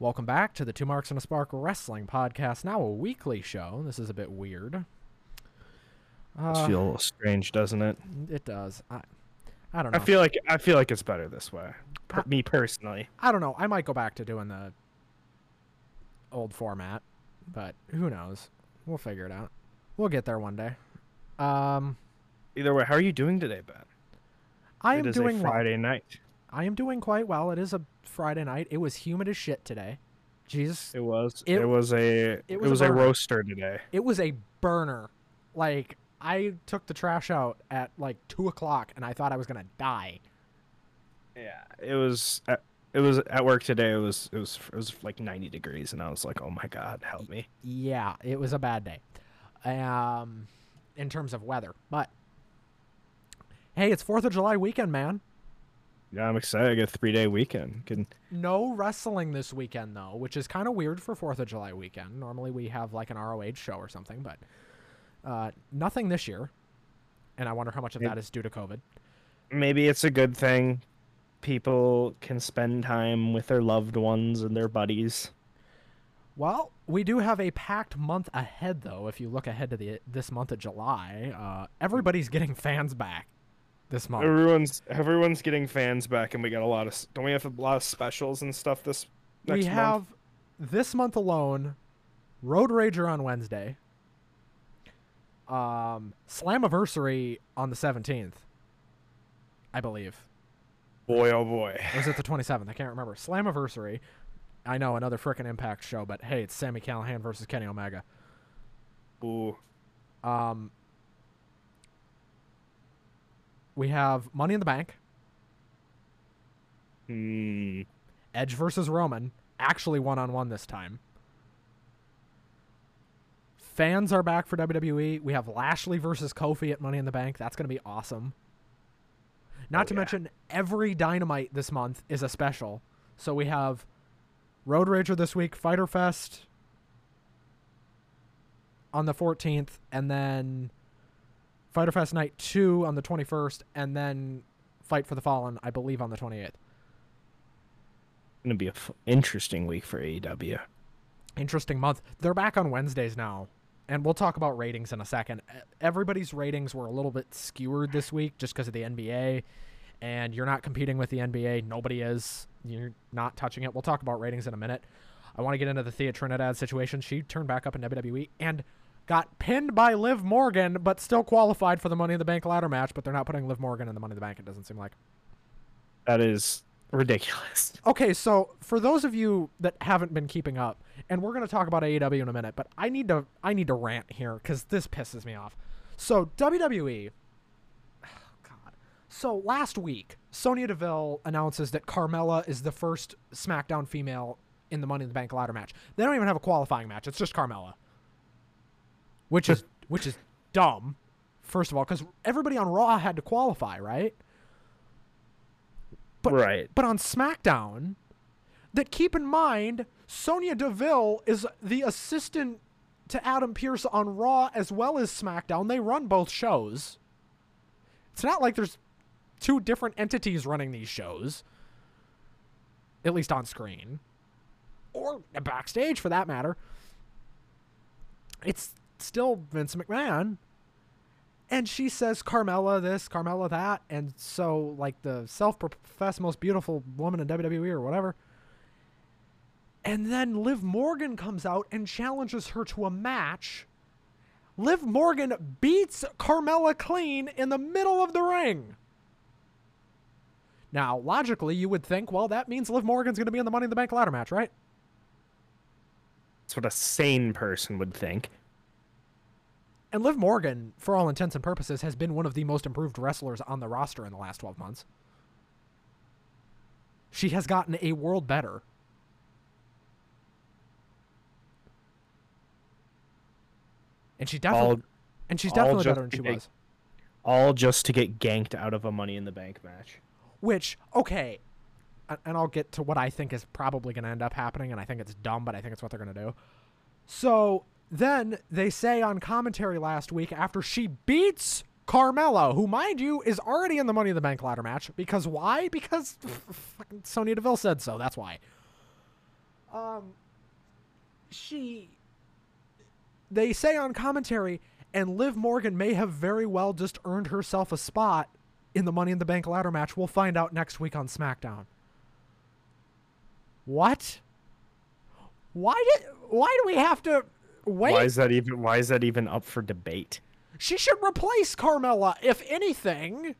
Welcome back to the Two Marks and a Spark Wrestling Podcast, now a weekly show. This is a bit weird. Uh, feels strange, doesn't it? it does. I, I don't know. I feel like I feel like it's better this way. Per- me personally. I don't know. I might go back to doing the old format, but who knows? We'll figure it out. We'll get there one day. Um, Either way, how are you doing today, Ben? I am is doing a well. Friday night. I am doing quite well. It is a Friday night. It was humid as shit today. Jesus, It was. It- It, was a. it It was was, a a, roaster today. it was a burner. Like I took the trash out at like two o'clock, and I thought I was gonna die. Yeah. It was. At, it was at work today. It was. It was. It was like 90 degrees, and I was like, "Oh my god, help me!" Yeah, it was a bad day. Um, in terms of weather, but hey, it's Fourth of July weekend, man. Yeah, I'm excited. I get a three day weekend. Can No wrestling this weekend though, which is kind of weird for Fourth of July weekend. Normally we have like an ROH show or something, but uh, nothing this year. And I wonder how much of Yep. that is due to COVID. maybe it's a good thing. People can spend time with their loved ones and their buddies. Well, we do have a packed month ahead, though. If you look ahead to the this month of July, uh, everybody's getting fans back this month. Everyone's everyone's getting fans back, and we got a lot of. Don't we have a lot of specials and stuff this next month? we month? have this month alone, Road Rager on Wednesday, um, Slammiversary on the seventeenth, I believe. Boy, oh boy. Or is it the twenty seventh? I can't remember. Slammiversary. I know another frickin' Impact show, but hey, it's Sami Callihan versus Kenny Omega. Ooh. Um, we have Money in the Bank, Hmm. Edge versus Roman, actually one on one this time. Fans are back for WWE. We have Lashley versus Kofi at Money in the Bank. That's going to be awesome. Not Oh, to yeah. mention, every Dynamite this month is a special. So we have Road Rager this week, Fighter Fest on the 14th, and then Fighter Fest Night 2 on the 21st, and then Fight for the Fallen, I believe, on the 28th. Gonna be a f- interesting week for AEW. interesting month. They're back on Wednesdays now, and we'll talk about ratings in a second. Everybody's ratings were a little bit skewered this week just because of the NBA, and you're not competing with the NBA. Nobody is. You're not touching it. We'll talk about ratings in a minute. I want to get into the Thea Trinidad situation. She turned back up in WWE and got pinned by Liv Morgan, but still qualified for the Money in the Bank ladder match. But they're not putting Liv Morgan in the Money in the Bank. It doesn't seem like. That is ridiculous. Okay, so for those of you that haven't been keeping up, and we're going to talk about AEW in a minute, but I need to I need to rant here because this pisses me off. So WWE, God. So last week, Sonya Deville announces that Carmella is the first SmackDown female in the Money in the Bank ladder match. They don't even have a qualifying match; it's just Carmella, which is which is dumb. First of all, because everybody on Raw had to qualify, right? But- right. but on SmackDown, that keep in mind, Sonya Deville is the assistant to Adam Pearce on Raw as well as SmackDown. They run both shows. It's not like there's two different entities running these shows, at least on screen, or backstage for that matter. It's still Vince McMahon. And she says Carmella this, Carmella that, and so like the self-professed most beautiful woman in WWE or whatever. And then Liv Morgan comes out and challenges her to a match. Liv Morgan beats Carmella clean in the middle of the ring. Now, logically, you would think, well, that means Liv Morgan's going to be in the Money in the Bank ladder match, right? That's what a sane person would think. And Liv Morgan, for all intents and purposes, has been one of the most improved wrestlers on the roster in the last 12 months. She has gotten a world better. And she definitely All and she's definitely better than she make- was. all just to get ganked out of a Money in the Bank match. Which, okay, and I'll get to what I think is probably going to end up happening, and I think it's dumb, but I think it's what they're going to do. So then they say on commentary last week after she beats Carmella, who, mind you, is already in the Money in the Bank ladder match. Because why? Because fucking Sonya Deville said so. That's why. Um, she. They say on commentary, and Liv Morgan may have very well just earned herself a spot in the Money in the Bank ladder match. We'll find out next week on SmackDown. What? Why did? Why do we have to wait? Why is that even? Why is that even up for debate? She should replace Carmella, if anything.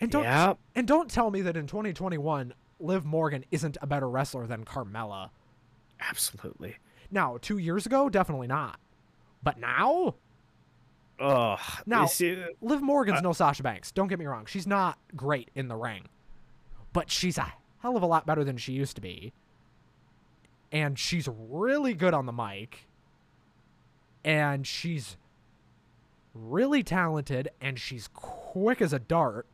And don't Yeah. and don't tell me that in 2021, Liv Morgan isn't a better wrestler than Carmella. Absolutely. Now, two years ago, definitely not. But now, Ugh. Now- see- Liv Morgan's uh, no Sasha Banks. Don't get me wrong; she's not great in the ring, but she's a hell of a lot better than she used to be. And she's really good on the mic. And she's really talented, and she's quick as a dart.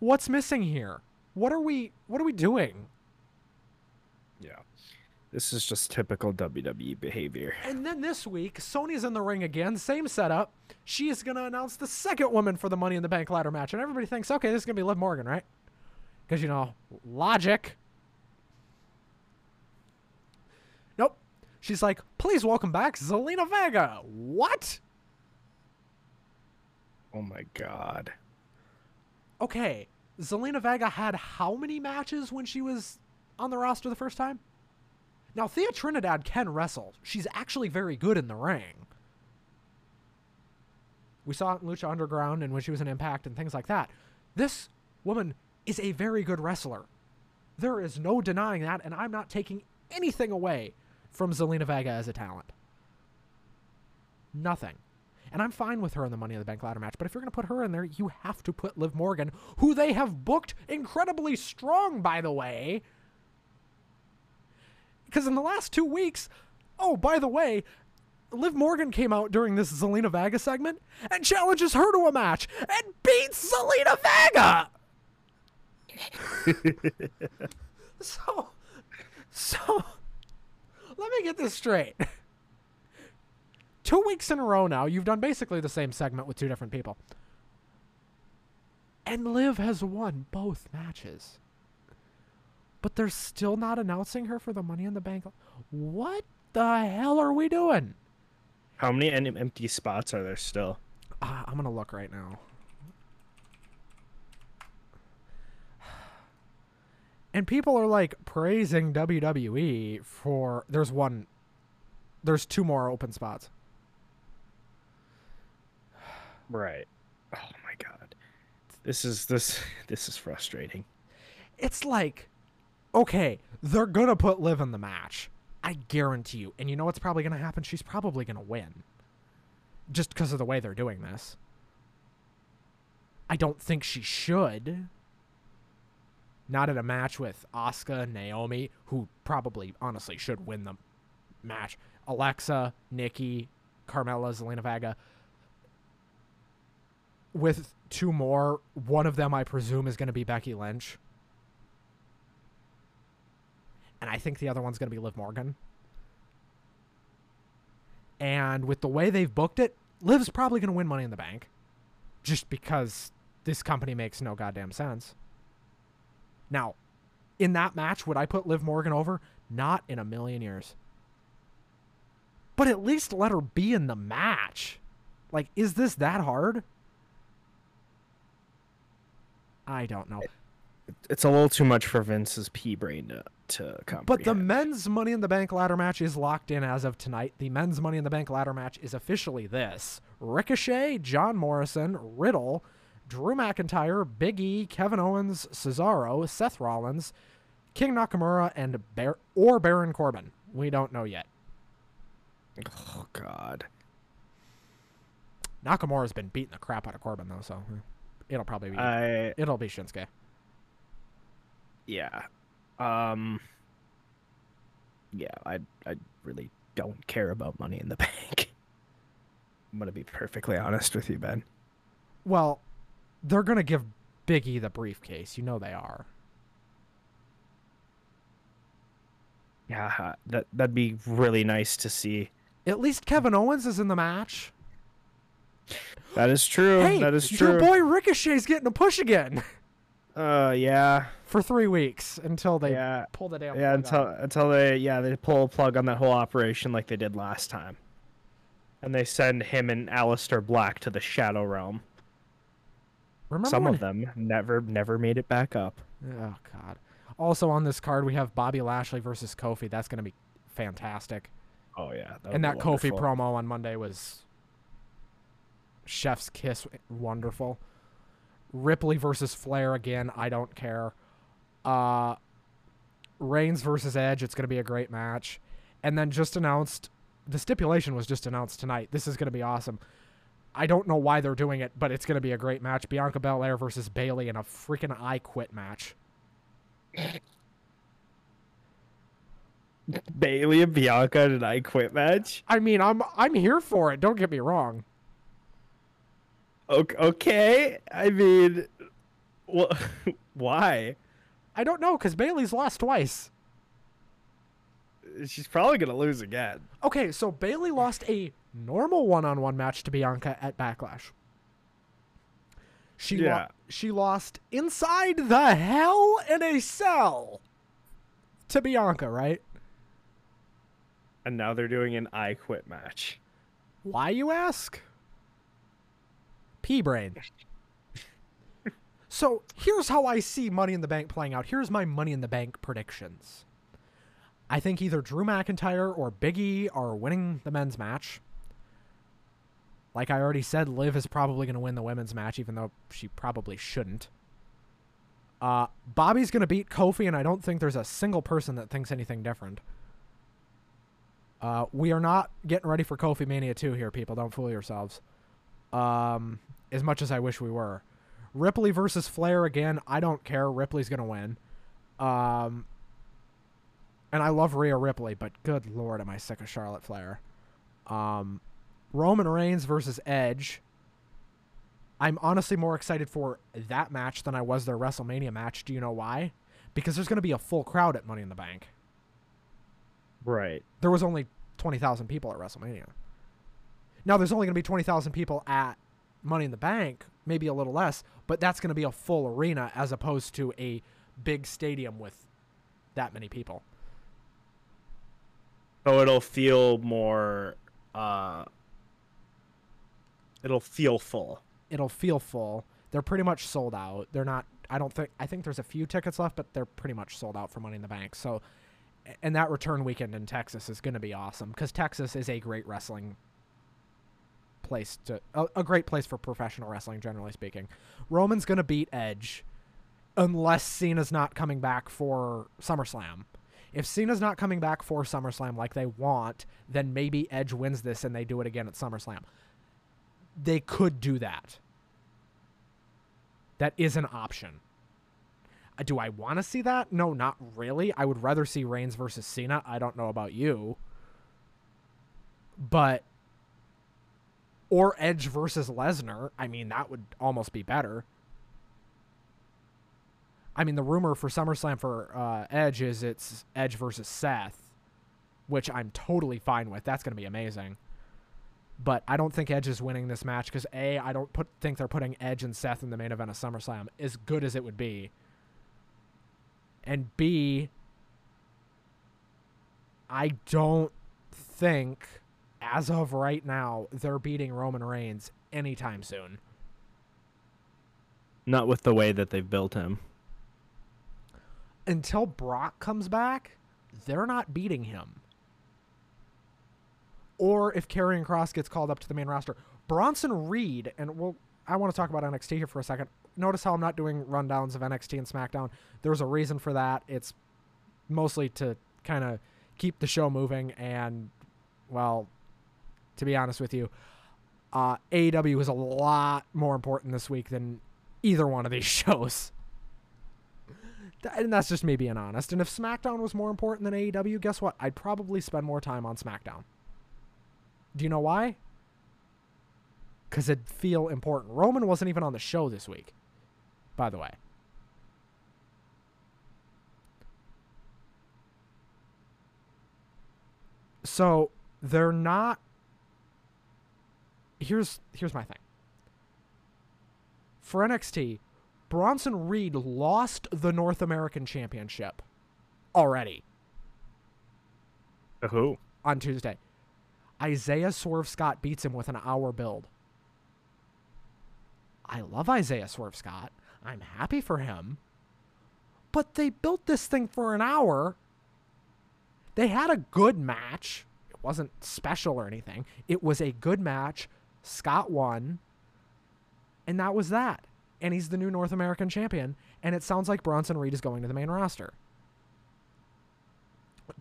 What's missing here? What are we? What are we doing? yeah. This is just typical WWE behavior. And then this week, Sonya's in the ring again, same setup. She is going to announce the second woman for the Money in the Bank ladder match. And everybody thinks, okay, this is going to be Liv Morgan, right? Because, you know, logic. She's like, please welcome back Zelina Vega. What? Oh my god. Okay, Zelina Vega had how many matches when she was on the roster the first time? Now, Thea Trinidad can wrestle. She's actually very good in the ring. We saw it in Lucha Underground and when she was in Impact and things like that. This woman is a very good wrestler. There is no denying that, and I'm not taking anything away from Zelina Vega as a talent. Nothing. And I'm fine with her in the Money in the Bank ladder match, but if you're going to put her in there, you have to put Liv Morgan, who they have booked incredibly strong, by the way. Because in the last two weeks, oh, by the way, Liv Morgan came out during this Zelina Vega segment and challenges her to a match and beats Zelina Vega. so, so, let me get this straight. Two weeks in a row now, you've done basically the same segment with two different people. And Liv has won both matches. But they're still not announcing her for the Money in the Bank. What the hell are we doing? How many empty spots are there still? Uh, I'm going to look right now. And people are like praising WWE for. There's one. There's two more open spots. Right. Oh my god. This is this this is frustrating. It's like, okay, they're going to put Liv in the match. I guarantee you. And you know what's probably going to happen? She's probably going to win. Just because of the way they're doing this. I don't think she should. Not in a match with Asuka, Naomi, who probably honestly should win the match. Alexa, Nikki, Carmella, Zelina Vega. With two more, one of them I presume is going to be Becky Lynch. And I think the other one's going to be Liv Morgan. And with the way they've booked it, Liv's probably going to win Money in the Bank. Just because this company makes no goddamn sense. Now, in that match, would I put Liv Morgan over? Not in a million years. But at least let her be in the match. Like, is this that hard? I don't know. It's a little too much for Vince's pea brain to to comprehend. But the men's Money in the Bank ladder match is locked in as of tonight. The men's Money in the Bank ladder match is officially this Ricochet, John Morrison, Riddle, Drew McIntyre, Big E, Kevin Owens, Cesaro, Seth Rollins, King Nakamura, and Bar- or Baron Corbin. We don't know yet. oh god. Nakamura's been beating the crap out of Corbin though, so it'll probably be I it'll be Shinsuke. yeah. Um Yeah, I I really don't care about money in the bank. I'm gonna be perfectly honest with you, Ben. Well, they're gonna give Big E the briefcase. You know they are. Yeah, that that'd be really nice to see. At least Kevin Owens is in the match. That is true. Hey, that is true. your boy Ricochet's getting a push again. Uh, yeah, for three weeks until they yeah, pull the damn. yeah. plug Until out. until they yeah they pull a plug on that whole operation like they did last time, and they send him and Aleister Black to the Shadow Realm. Remember Some when, of them never never made it back up. Oh God. Also on this card we have Bobby Lashley versus Kofi. That's gonna be fantastic. Oh yeah, that and that be Kofi promo on Monday was chef's kiss wonderful. Ripley versus Flair again, I don't care. Uh Reigns versus Edge, it's going to be a great match. And then just announced the stipulation was just announced tonight. This is going to be awesome. I don't know why they're doing it, but it's going to be a great match. Bianca Belair versus Bayley in a freaking I Quit match. Bayley and Bianca in an I Quit match. I mean, I'm I'm here for it. Don't get me wrong. Okay, okay. I mean, wh- why? I don't know because Bayley's lost twice. She's probably gonna lose again. Okay, so Bayley lost a normal one-on-one match to Bianca at Backlash. She lo- she lost inside the hell in a cell to Bianca, right? And now they're doing an I Quit match. Why you ask? P brain. so here's how I see Money in the Bank playing out. Here's my Money in the Bank predictions. I think either Drew McIntyre or Biggie are winning the men's match. Like I already said, Liv is probably going to win the women's match, even though she probably shouldn't. Uh, Bobby's going to beat Kofi, and I don't think there's a single person that thinks anything different. Uh, we are not getting ready for Kofi Mania 2 here, people. Don't fool yourselves. Um, as much as I wish we were. Ripley versus Flair again. I don't care. Ripley's going to win. Um, and I love Rhea Ripley, but good lord, am I sick of Charlotte Flair. Um, Roman Reigns versus Edge. I'm honestly more excited for that match than I was their WrestleMania match. Do you know why? Because there's going to be a full crowd at Money in the Bank. Right. There was only 20,000 people at WrestleMania. Now there's only going to be 20,000 people at Money in the Bank, maybe a little less, but that's going to be a full arena as opposed to a big stadium with that many people. So it'll feel more. uh It'll feel full. It'll feel full. They're pretty much sold out. They're not I don't think I think there's a few tickets left, but they're pretty much sold out for Money in the Bank. So and that return weekend in Texas is going to be awesome cuz Texas is a great wrestling place to a, a great place for professional wrestling generally speaking. Roman's going to beat Edge unless Cena's not coming back for SummerSlam. If Cena's not coming back for SummerSlam like they want, then maybe Edge wins this and they do it again at SummerSlam. They could do that. That is an option. Uh, Do I want to see that? No, not really. I would rather see Reigns versus Cena. I don't know about you. But or Edge versus Lesnar. I mean, that would almost be better. I mean, the rumor for SummerSlam for uh, Edge is it's Edge versus Seth, which I'm totally fine with. That's going to be amazing. But I don't think Edge is winning this match because A, I don't put think they're putting Edge and Seth in the main event of SummerSlam as good as it would be. And B, I don't think, as of right now, they're beating Roman Reigns anytime soon. Not with the way that they've built him. Until Brock comes back, they're not beating him. Or if Karrion Kross gets called up to the main roster, Bronson Reed, and we'll, I want to talk about NXT here for a second. Notice how I'm not doing rundowns of NXT and SmackDown. There's a reason for that. It's mostly to kind of keep the show moving and, well, to be honest with you, uh, AEW is a lot more important this week than either one of these shows. And that's just me being honest. And if SmackDown was more important than AEW, guess what? I'd probably spend more time on SmackDown. Do you know why? Because it'd feel important. Roman wasn't even on the show this week, by the way. So they're not. Here's here's my thing. For NXT, Bronson Reed lost the North American Championship already Who? on Tuesday. Isaiah Swerve Scott beats him with an hour build. I love Isaiah Swerve Scott. I'm happy for him. But they built this thing for an hour. They had a good match. It wasn't special or anything. It was a good match. Scott won. And that was that. And he's the new North American champion. And it sounds like Bronson Reed is going to the main roster.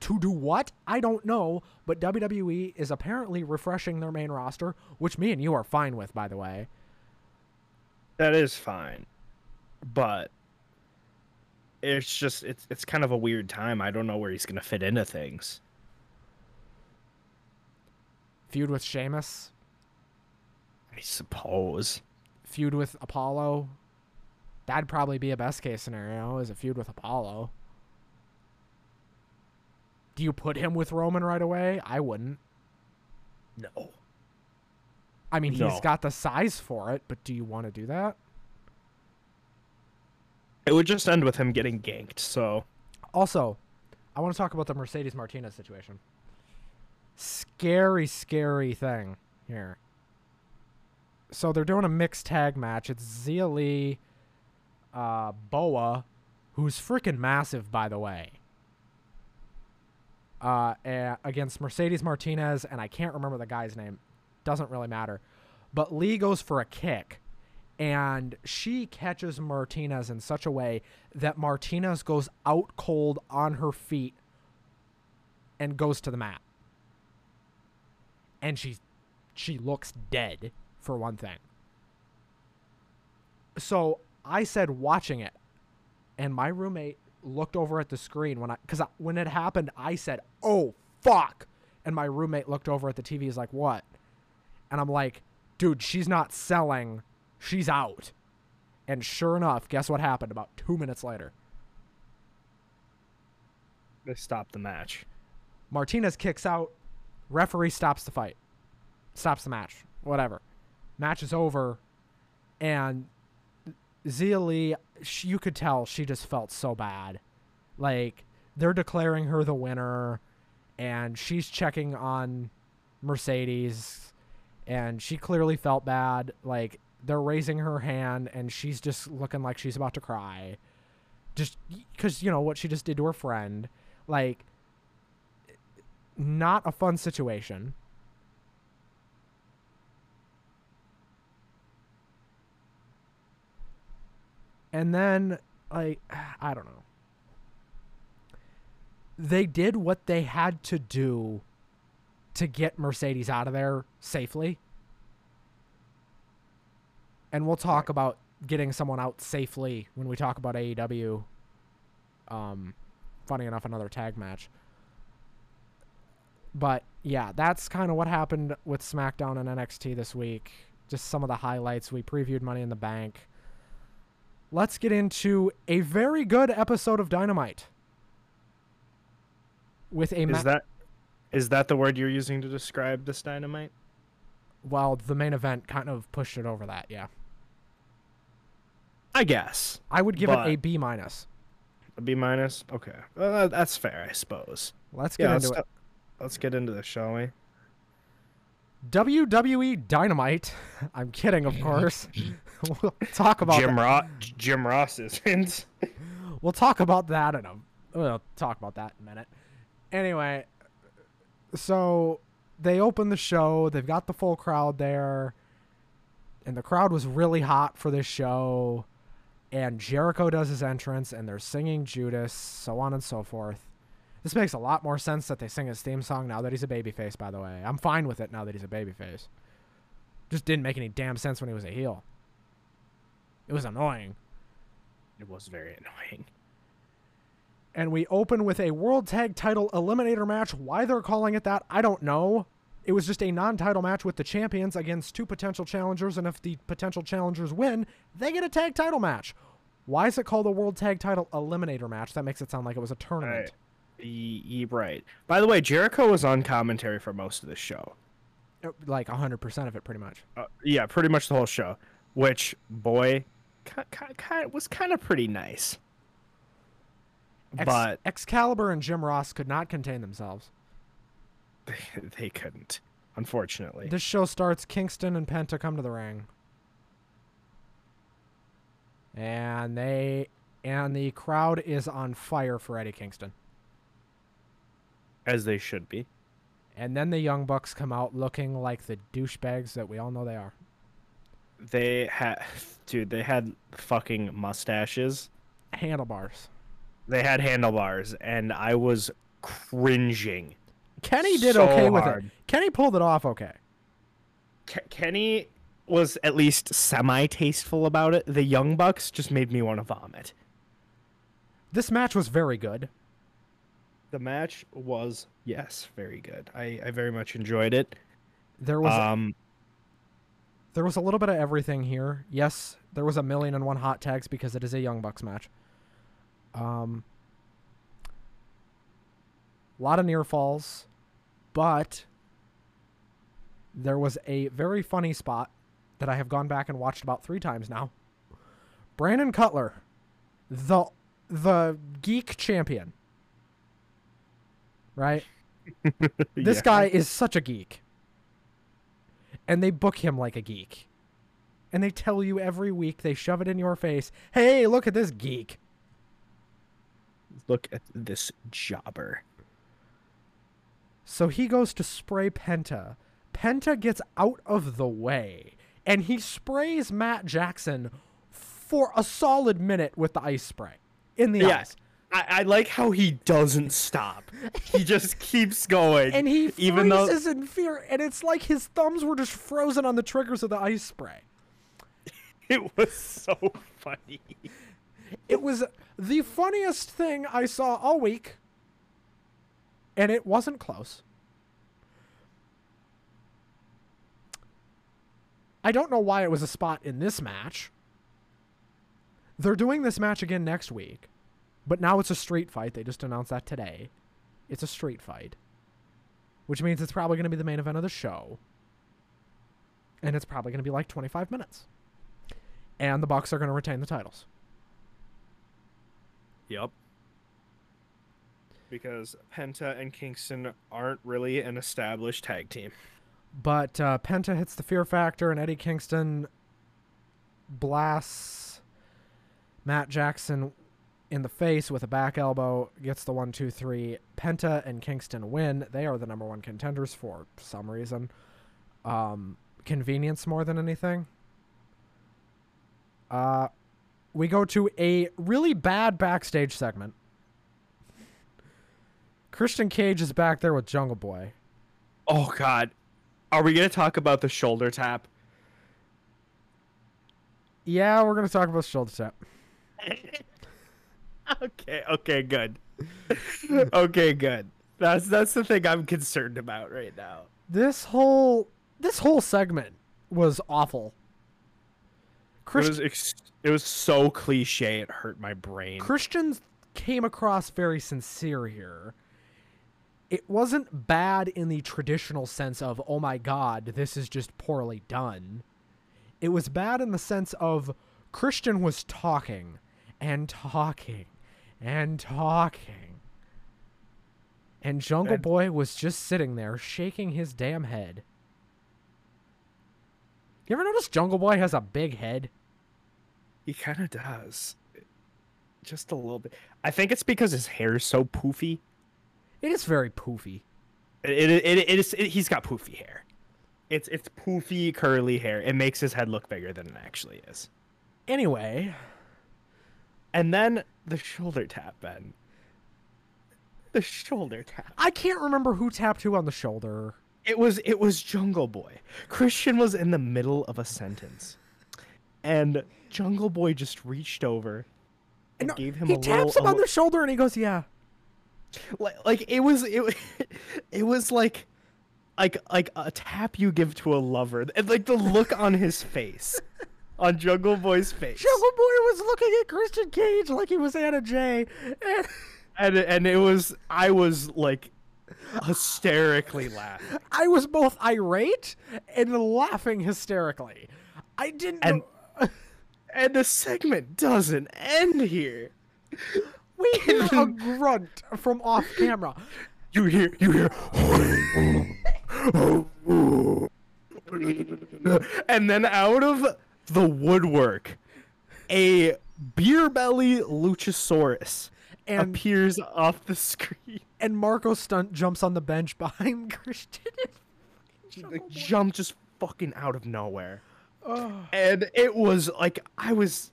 To do what? I don't know, but WWE is apparently refreshing their main roster, which me and you are fine with, by the way. That is fine, but it's just it's it's kind of a weird time. I don't know where he's gonna fit into things. Feud with Sheamus, I suppose. feud with Apollo. That'd probably be a best case scenario, is a feud with Apollo. Do you put him with Roman right away? I wouldn't. No. I mean, he's No. got the size for it, but do you want to do that? It would just end with him getting ganked. So Also, I want to talk about the Mercedes Martinez situation. Scary, scary thing here. So they're doing a mixed tag match. It's Xia Li, uh, Boa, who's freaking massive, by the way, uh, against Mercedes Martinez, and I can't remember the guy's name. Doesn't really matter. But Li goes for a kick, and she catches Martinez in such a way that Martinez goes out cold on her feet and goes to the mat. And she she looks dead for one thing. So I said watching it and my roommate looked over at the screen when I cuz when it happened I said, "Oh fuck." And my roommate looked over at the TV He's like, "What?" And I'm like, "Dude, she's not selling. She's out." And sure enough, guess what happened about 2 minutes later? they stopped the match. Martinez kicks out. Referee stops the fight, stops the match, whatever. Match is over, and Xia Li, she, you could tell she just felt so bad. Like they're declaring her the winner, and she's checking on Mercedes, and she clearly felt bad. Like they're raising her hand, and she's just looking like she's about to cry, just because you know what she just did to her friend. Like not a fun situation. And then, like, I don't know. They did what they had to do to get Mercedes out of there safely. And we'll talk about getting someone out safely when we talk about AEW. Um, funny enough, another tag match. But yeah, that's kind of what happened with SmackDown and NXT this week. Just some of the highlights. We previewed Money in the Bank. Let's get into a very good episode of Dynamite. With a Is that is that the word you're using to describe this dynamite? well, the main event kind of pushed it over that. Yeah, I guess. I would give it a B But- B minus. A B minus. Okay, well, that's fair, I suppose. Let's get Yeah, into let's, it. let's get into this, shall we? WWE Dynamite. I'm kidding, of course. we'll talk about Jim that. Ross. Jim Ross isn't. We'll talk about that in a. We'll talk about that in a minute. Anyway, so they open the show. They've got the full crowd there, and the crowd was really hot for this show. And Jericho does his entrance, and they're singing Judas, so on and so forth. This makes a lot more sense that they sing his theme song now that he's a babyface. By the way, I'm fine with it now that he's a babyface. Just didn't make any damn sense when he was a heel. It was annoying. It was very annoying. and we open with a World Tag Title Eliminator match. Why they're calling it that, I don't know. It was just a non-title match with the champions against two potential challengers, and if the potential challengers win, they get a tag title match. Why is it called a World Tag Title Eliminator match? That makes it sound like it was a tournament. Ye- ye- right. By the way, Jericho was on commentary for most of the show. Uh, Like 100% of it, pretty much. Uh, yeah, pretty much the whole show. Which boy, was kind of pretty nice. Ex- but Excalibur and Jim Ross could not contain themselves. they, they couldn't, unfortunately. This show starts. Kingston and Penta come to the ring, and they and the crowd is on fire for Eddie Kingston. as they should be. And then the Young Bucks come out looking like the douchebags that we all know they are. They had, dude, they had fucking mustaches. Handlebars. They had handlebars, and I was cringing. Kenny did So okay with hard. it. Kenny pulled it off okay. Ke- Kenny was at least semi tasteful about it. The Young Bucks just made me want to vomit. This match was very good. The match was yes, very good. I, I very much enjoyed it. There was Um, there was a little bit of everything here. Yes, there was a million and one hot tags because it is a Young Bucks match. Um, a lot of near falls, but there was a very funny spot that I have gone back and watched about three times now. Brandon Cutler, the the geek champion, right? This yeah. guy is such a geek. And they book him like a geek. And they tell you every week, they shove it in your face. Hey, look at this geek. Look at this jobber. So he goes to spray Penta. Penta gets out of the way. And he sprays Matt Jackson for a solid minute with the ice spray in the Yeah. eyes. I, I like how he doesn't stop. He just keeps going. And he even though in fear. And it's like his thumbs were just frozen on the triggers of the ice spray. it was so funny. It was the funniest thing I saw all week, and it wasn't close. I don't know why it was a spot in this match. They're doing this match again next week, but now it's a street fight. They just announced that today. It's a street fight, which means it's probably going to be the main event of the show. And it's probably going to be like 25 minutes. And the Bucks are going to retain the titles. Yep. Because Penta and Kingston aren't really an established tag team. But uh, Penta hits the fear factor, and Eddie Kingston blasts Matt Jackson in the face with a back elbow, gets the one, two, three. Penta and Kingston win. They are the number one contenders for some reason. Um, convenience more than anything. Uh, we go to a really bad backstage segment. Christian Cage is back there with Jungle Boy. Oh God, are we gonna talk about the shoulder tap? Yeah, we're gonna talk about shoulder tap. okay, okay, good. okay, good. That's that's the thing I'm concerned about right now. This whole this whole segment was awful. It was ex- it was so cliche it hurt my brain. Christians came across very sincere here. It wasn't bad in the traditional sense of, oh my god, this is just poorly done. It was bad in the sense of Christian was talking and talking and talking. And Jungle And- Boy was just sitting there shaking his damn head. You ever notice Jungle Boy has a big head? He kind of does, just a little bit. I think it's because his hair is so poofy. It is very poofy. It it, it, it is. It, he's got poofy hair. It's it's poofy curly hair. It makes his head look bigger than it actually is. Anyway, And then the shoulder tap, Ben. The shoulder tap. I can't remember who tapped who on the shoulder. It was it was Jungle Boy. Christian was in the middle of a sentence, and Jungle Boy just reached over and No, gave him he a taps little, him on the shoulder and he goes, "Yeah." like, like it was it, it was like like like a tap you give to a lover and like the look on his face on jungle boy's face Jungle Boy was looking at Christian Cage like he was Anna Jay, and and and it was i was like hysterically laughing I was both irate and laughing hysterically. I didn't. And- know- And the segment doesn't end here. We hear a grunt from off camera. You hear, you hear. and then out of the woodwork, a beer belly Luchasaurus And appears off the screen. and Marco Stunt jumps on the bench behind Christian. The jump just fucking out of nowhere. Oh. And it was like, I was,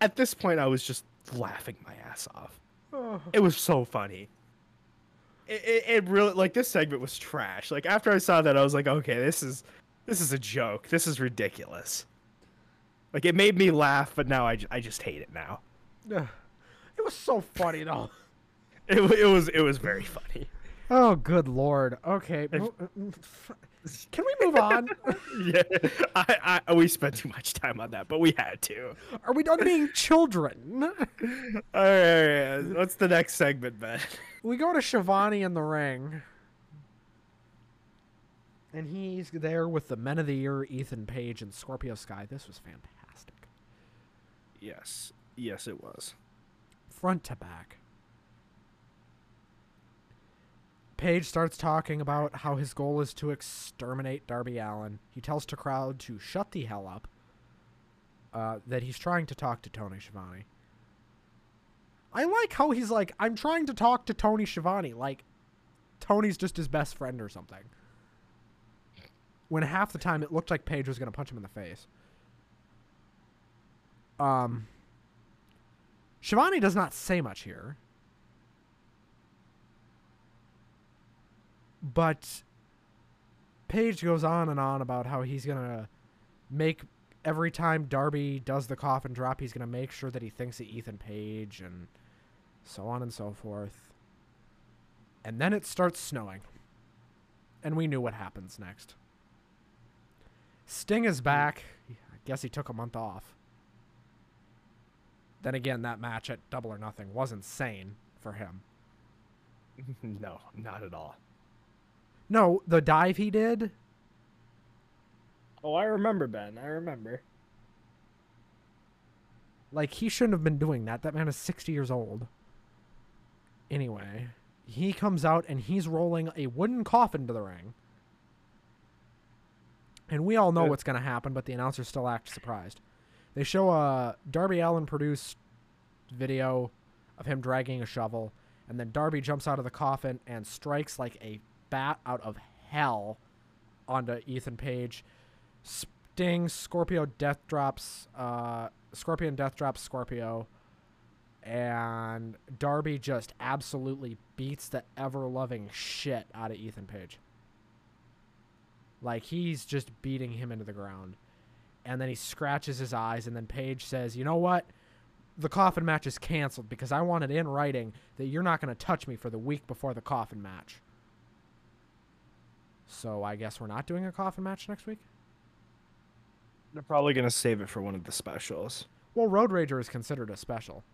at this point, I was just laughing my ass off. Oh. It was so funny. It, it, it really like this segment was trash. Like after I saw that, I was like, okay, this is this is a joke. This is ridiculous. Like it made me laugh, but now I, I just hate it now. It was so funny though. It, it was it was very funny. Oh, good lord. Okay. Can we move on? yeah, I, I oh, we spent too much time on that, but we had to. Are we done being children? All right, all right, what's the next segment, Ben? We go to Schiavone in the ring. And he's there with the Men of the Year, Ethan Page, and Scorpio Sky. This was fantastic. Yes, yes, it was. Front to back. Page starts talking about how his goal is to exterminate Darby Allin. He tells the crowd to shut the hell up. Uh, that he's trying to talk to Tony Schiavone. I like how he's like, I'm trying to talk to Tony Schiavone. Like, Tony's just his best friend or something. When half the time it looked like Page was going to punch him in the face. Um, Schiavone does not say much here. But Page goes on and on about how he's going to make every time Darby does the coffin drop, he's going to make sure that he thinks of Ethan Page and so on and so forth. And then it starts snowing. And we knew what happens next. Sting is back. I guess he took a month off. Then again, that match at Double or Nothing was insane for him. no, not at all. No, the dive he did. Oh, I remember Ben. I remember. Like he shouldn't have been doing that. That man is 60 years old. Anyway, he comes out and he's rolling a wooden coffin to the ring. And we all know what's going to happen, but the announcers still act surprised. They show a Darby Allin produced video of him dragging a shovel, and then Darby jumps out of the coffin and strikes like a bat out of hell onto Ethan Page. Sting, Scorpio death drops, uh, Scorpion death drops Scorpio, and Darby just absolutely beats the ever loving shit out of Ethan Page. Like he's just beating him into the ground. And then he scratches his eyes, and then Page says, You know what? The coffin match is canceled because I wanted in writing that you're not going to touch me for the week before the coffin match. So I guess we're not doing a coffin match next week? They're probably gonna save it for one of the specials. Well, Road Rager is considered a special.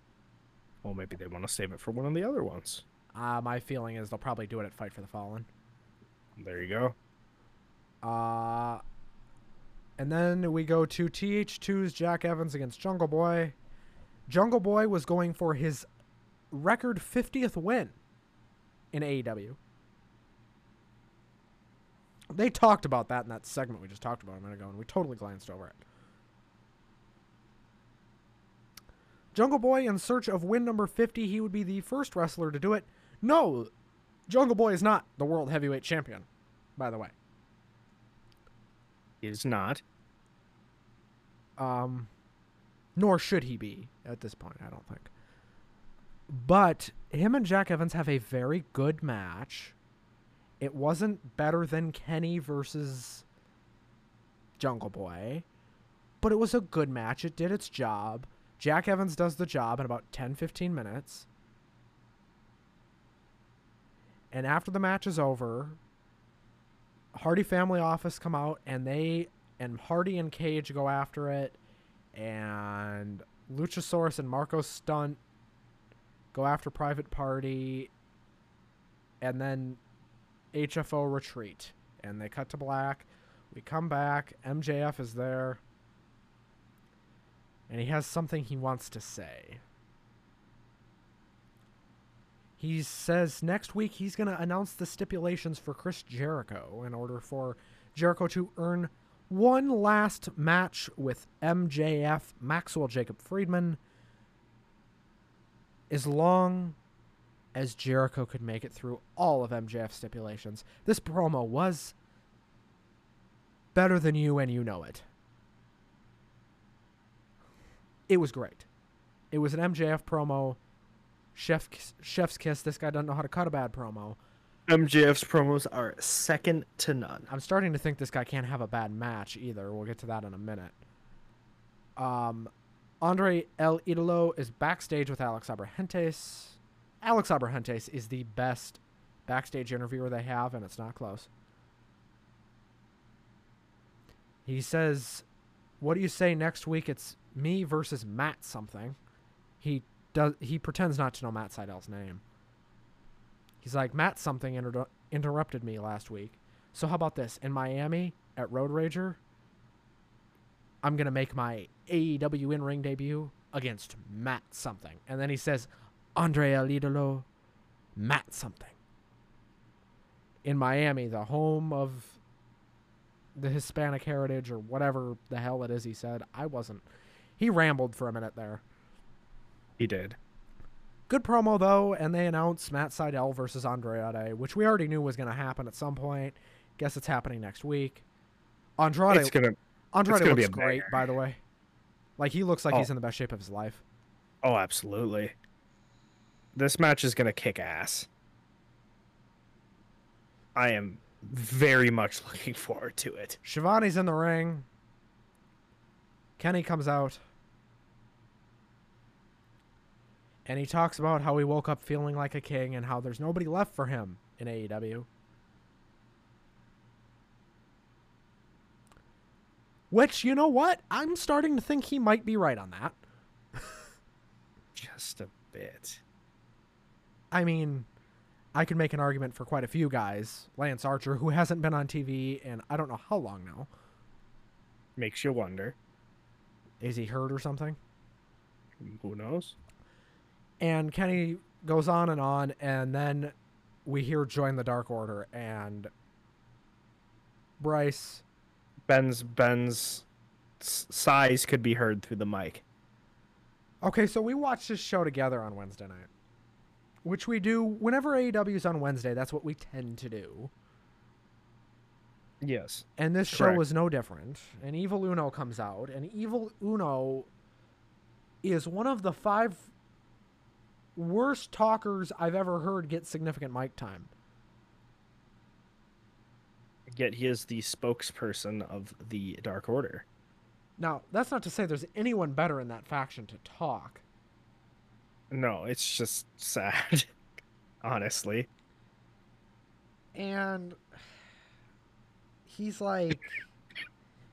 Well, maybe they want to save it for one of the other ones. Uh, my feeling is they'll probably do it at Fight for the Fallen. There you go. Uh, and then we go to TH2's Jack Evans against Jungle Boy. Jungle Boy was going for his record 50th win in AEW. They talked about that in that segment we just talked about a minute ago, and we totally glanced over it. Jungle Boy in search of win number 50. He would be the first wrestler to do it. No, Jungle Boy is not the world heavyweight champion, by the way. Is not. Um, nor should he be at this point, I don't think. But him and Jack Evans have a very good match. It wasn't better than Kenny versus Jungle Boy, but it was a good match. It did its job. Jack Evans does the job in about 10 15 minutes. And after the match is over, Hardy Family Office come out and they and Hardy and Cage go after it, and Luchasaurus and Marco Stunt go after Private Party, and then HFO retreat, and they cut to black. We come back. MJF is there. and he has something he wants to say. He says next week he's going to announce the stipulations for Chris Jericho in order for Jericho to earn one last match with MJF, Maxwell Jacob Friedman, as long as Jericho could make it through all of MJF stipulations. This promo was better than you, and you know it. It was great. It was an MJF promo. Chef, chef's kiss. This guy doesn't know how to cut a bad promo. MJF's promos are second to none. I'm starting to think this guy can't have a bad match either. We'll get to that in a minute. Um, Andrade El Idolo is backstage with Alex Abrahantes. Alex Abrahantes is the best backstage interviewer they have, and it's not close. He says, "What do you say next week? It's me versus Matt something." He does. He pretends not to know Matt Sydal's name. He's like, Matt something inter- interrupted me last week. So how about this? In Miami at Road Rager, I'm gonna make my AEW in ring debut against Matt something. And then he says, Andre El Matt something. In Miami, the home of the Hispanic heritage or whatever the hell it is he said. I wasn't. He rambled for a minute there. He did. Good promo though, and they announced Matt Sydal versus Andrade, which we already knew was going to happen at some point. Guess it's happening next week. Andrade, It's gonna. Andrade gonna be looks great, by the way. Like he looks like oh. he's Oh. in the best shape of his life. Oh, absolutely. This match is gonna kick ass. I am very much looking forward to it. Schiavone's in the ring. Kenny comes out. And he talks about how he woke up feeling like a king and how there's nobody left for him in AEW. Which, you know what? I'm starting to think he might be right on that. Just a bit. I mean, I could make an argument for quite a few guys. Lance Archer, who hasn't been on TV in I don't know how long now. Makes you wonder. Is he hurt or something? Who knows? And Kenny goes on and on, and then we hear Join the Dark Order, and Bryce. Ben's Ben's s- sighs could be heard through the mic. Okay, so we watched this show together on Wednesday night, which we do whenever AEW is on Wednesday. That's what we tend to do. Yes. And this show was no different. And Evil Uno comes out, and Evil Uno is one of the five worst talkers I've ever heard get significant mic time. Yet he is the spokesperson of the Dark Order. Now, that's not to say there's anyone better in that faction to talk. No, it's just sad. Honestly. And he's like,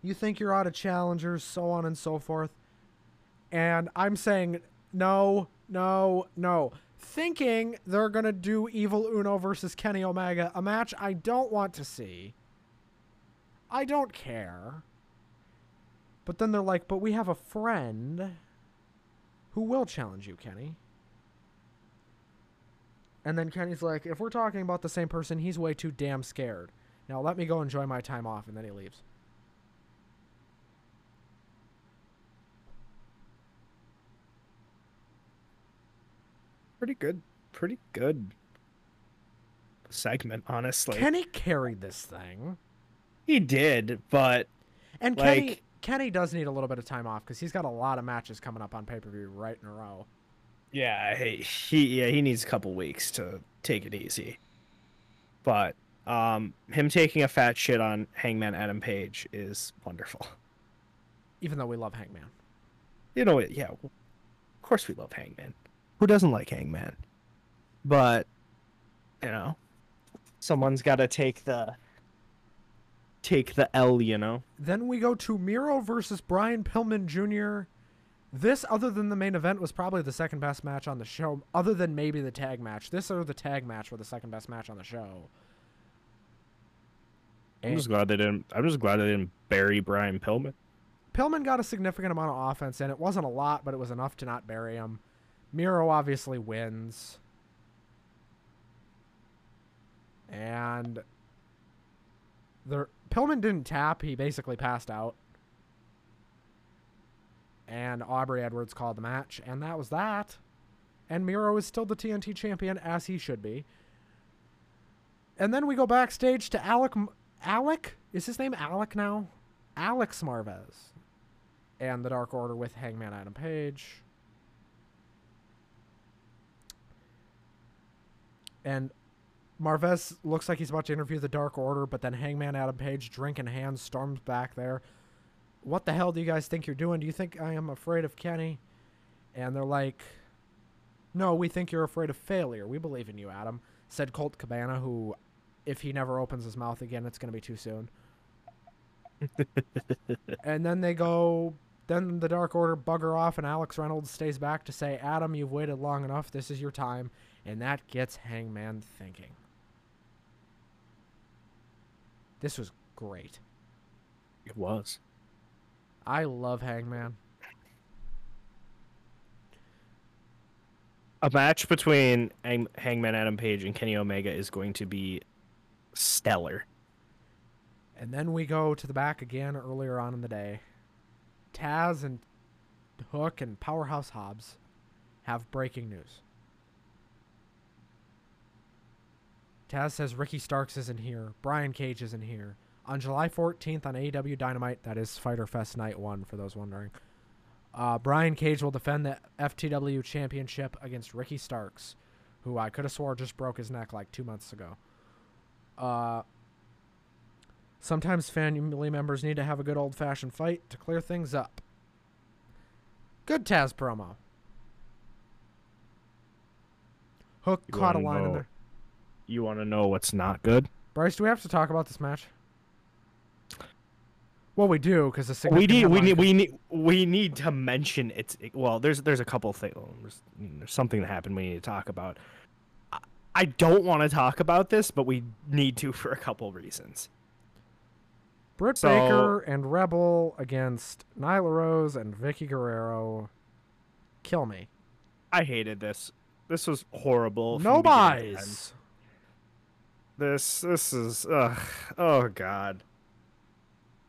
You think you're out of challengers, so on and so forth. And I'm saying, No, no, no. Thinking they're going to do Evil Uno versus Kenny Omega, a match I don't want to see. I don't care. But then they're like, But we have a friend who will challenge you, Kenny. And then Kenny's like, if we're talking about the same person, he's way too damn scared. Now let me go enjoy my time off, and then he leaves. Pretty good. Pretty good segment, honestly. Kenny carried this thing, he did, but and Kenny Like- Kenny does need a little bit of time off because he's got a lot of matches coming up on pay per view right in a row. yeah, he, he yeah, he needs a couple weeks to take it easy. But um him taking a fat shit on Hangman Adam Page is wonderful. Even though we love Hangman, You know, yeah, of course we love Hangman. Who doesn't like Hangman? But you know, someone's got to take the take the L, you know. then we go to Miro versus Brian Pillman Jr. This, other than the main event, was probably the second best match on the show, other than maybe the tag match. This or the tag match were the second best match on the show. I'm And- just glad they didn't. I'm just glad they didn't bury Brian Pillman. Pillman got a significant amount of offense and It wasn't a lot, but it was enough to not bury him. Miro obviously wins. And the Pillman didn't tap, he basically passed out. And Aubrey Edwards called the match, and that was that. And Miro is still the TNT champion as he should be. And then we go backstage to Alec Alec? Is his name Alec now? Alex Marvez. And the Dark Order with Hangman Adam Page. And Marvez looks like he's about to interview the Dark Order, but then Hangman Adam Page, drink in hand, storms back there. What the hell do you guys think you're doing? Do you think I am afraid of Kenny? And they're like, No, we think you're afraid of failure. We believe in you, Adam, said Colt Cabana, who, if he never opens his mouth again, it's going to be too soon. and then they go, then the Dark Order bugger off, and Alex Reynolds stays back to say, Adam, you've waited long enough. This is your time. And that gets Hangman thinking. This was great. It was. I love Hangman. A match between Hang- Hangman Adam Page and Kenny Omega is going to be stellar. And then we go to the back again earlier on in the day. Taz and Hook and Powerhouse Hobbs have breaking news. Taz says Ricky Starks isn't here. Brian Cage isn't here. On July 14th on AEW Dynamite, that is Fighter Fest Night 1 for those wondering, uh, Brian Cage will defend the FTW Championship against Ricky Starks, who I could have swore just broke his neck like two months ago. Uh, sometimes family members need to have a good old fashioned fight to clear things up. Good Taz promo. Hook You caught a line in there. You want to know what's not good? Bryce, do we have to talk about this match? Well, we do because the we need we need we need we need to mention it's well there's there's a couple things um, there's, there's something that happened we need to talk about I- i don't want to talk about this but we need to for a couple reasons Britt so- Baker and Rebel against Nyla Rose and Vicky Guerrero. Kill me. i hated this this was horrible from beginning to end. Nobody's. This this is ugh, oh god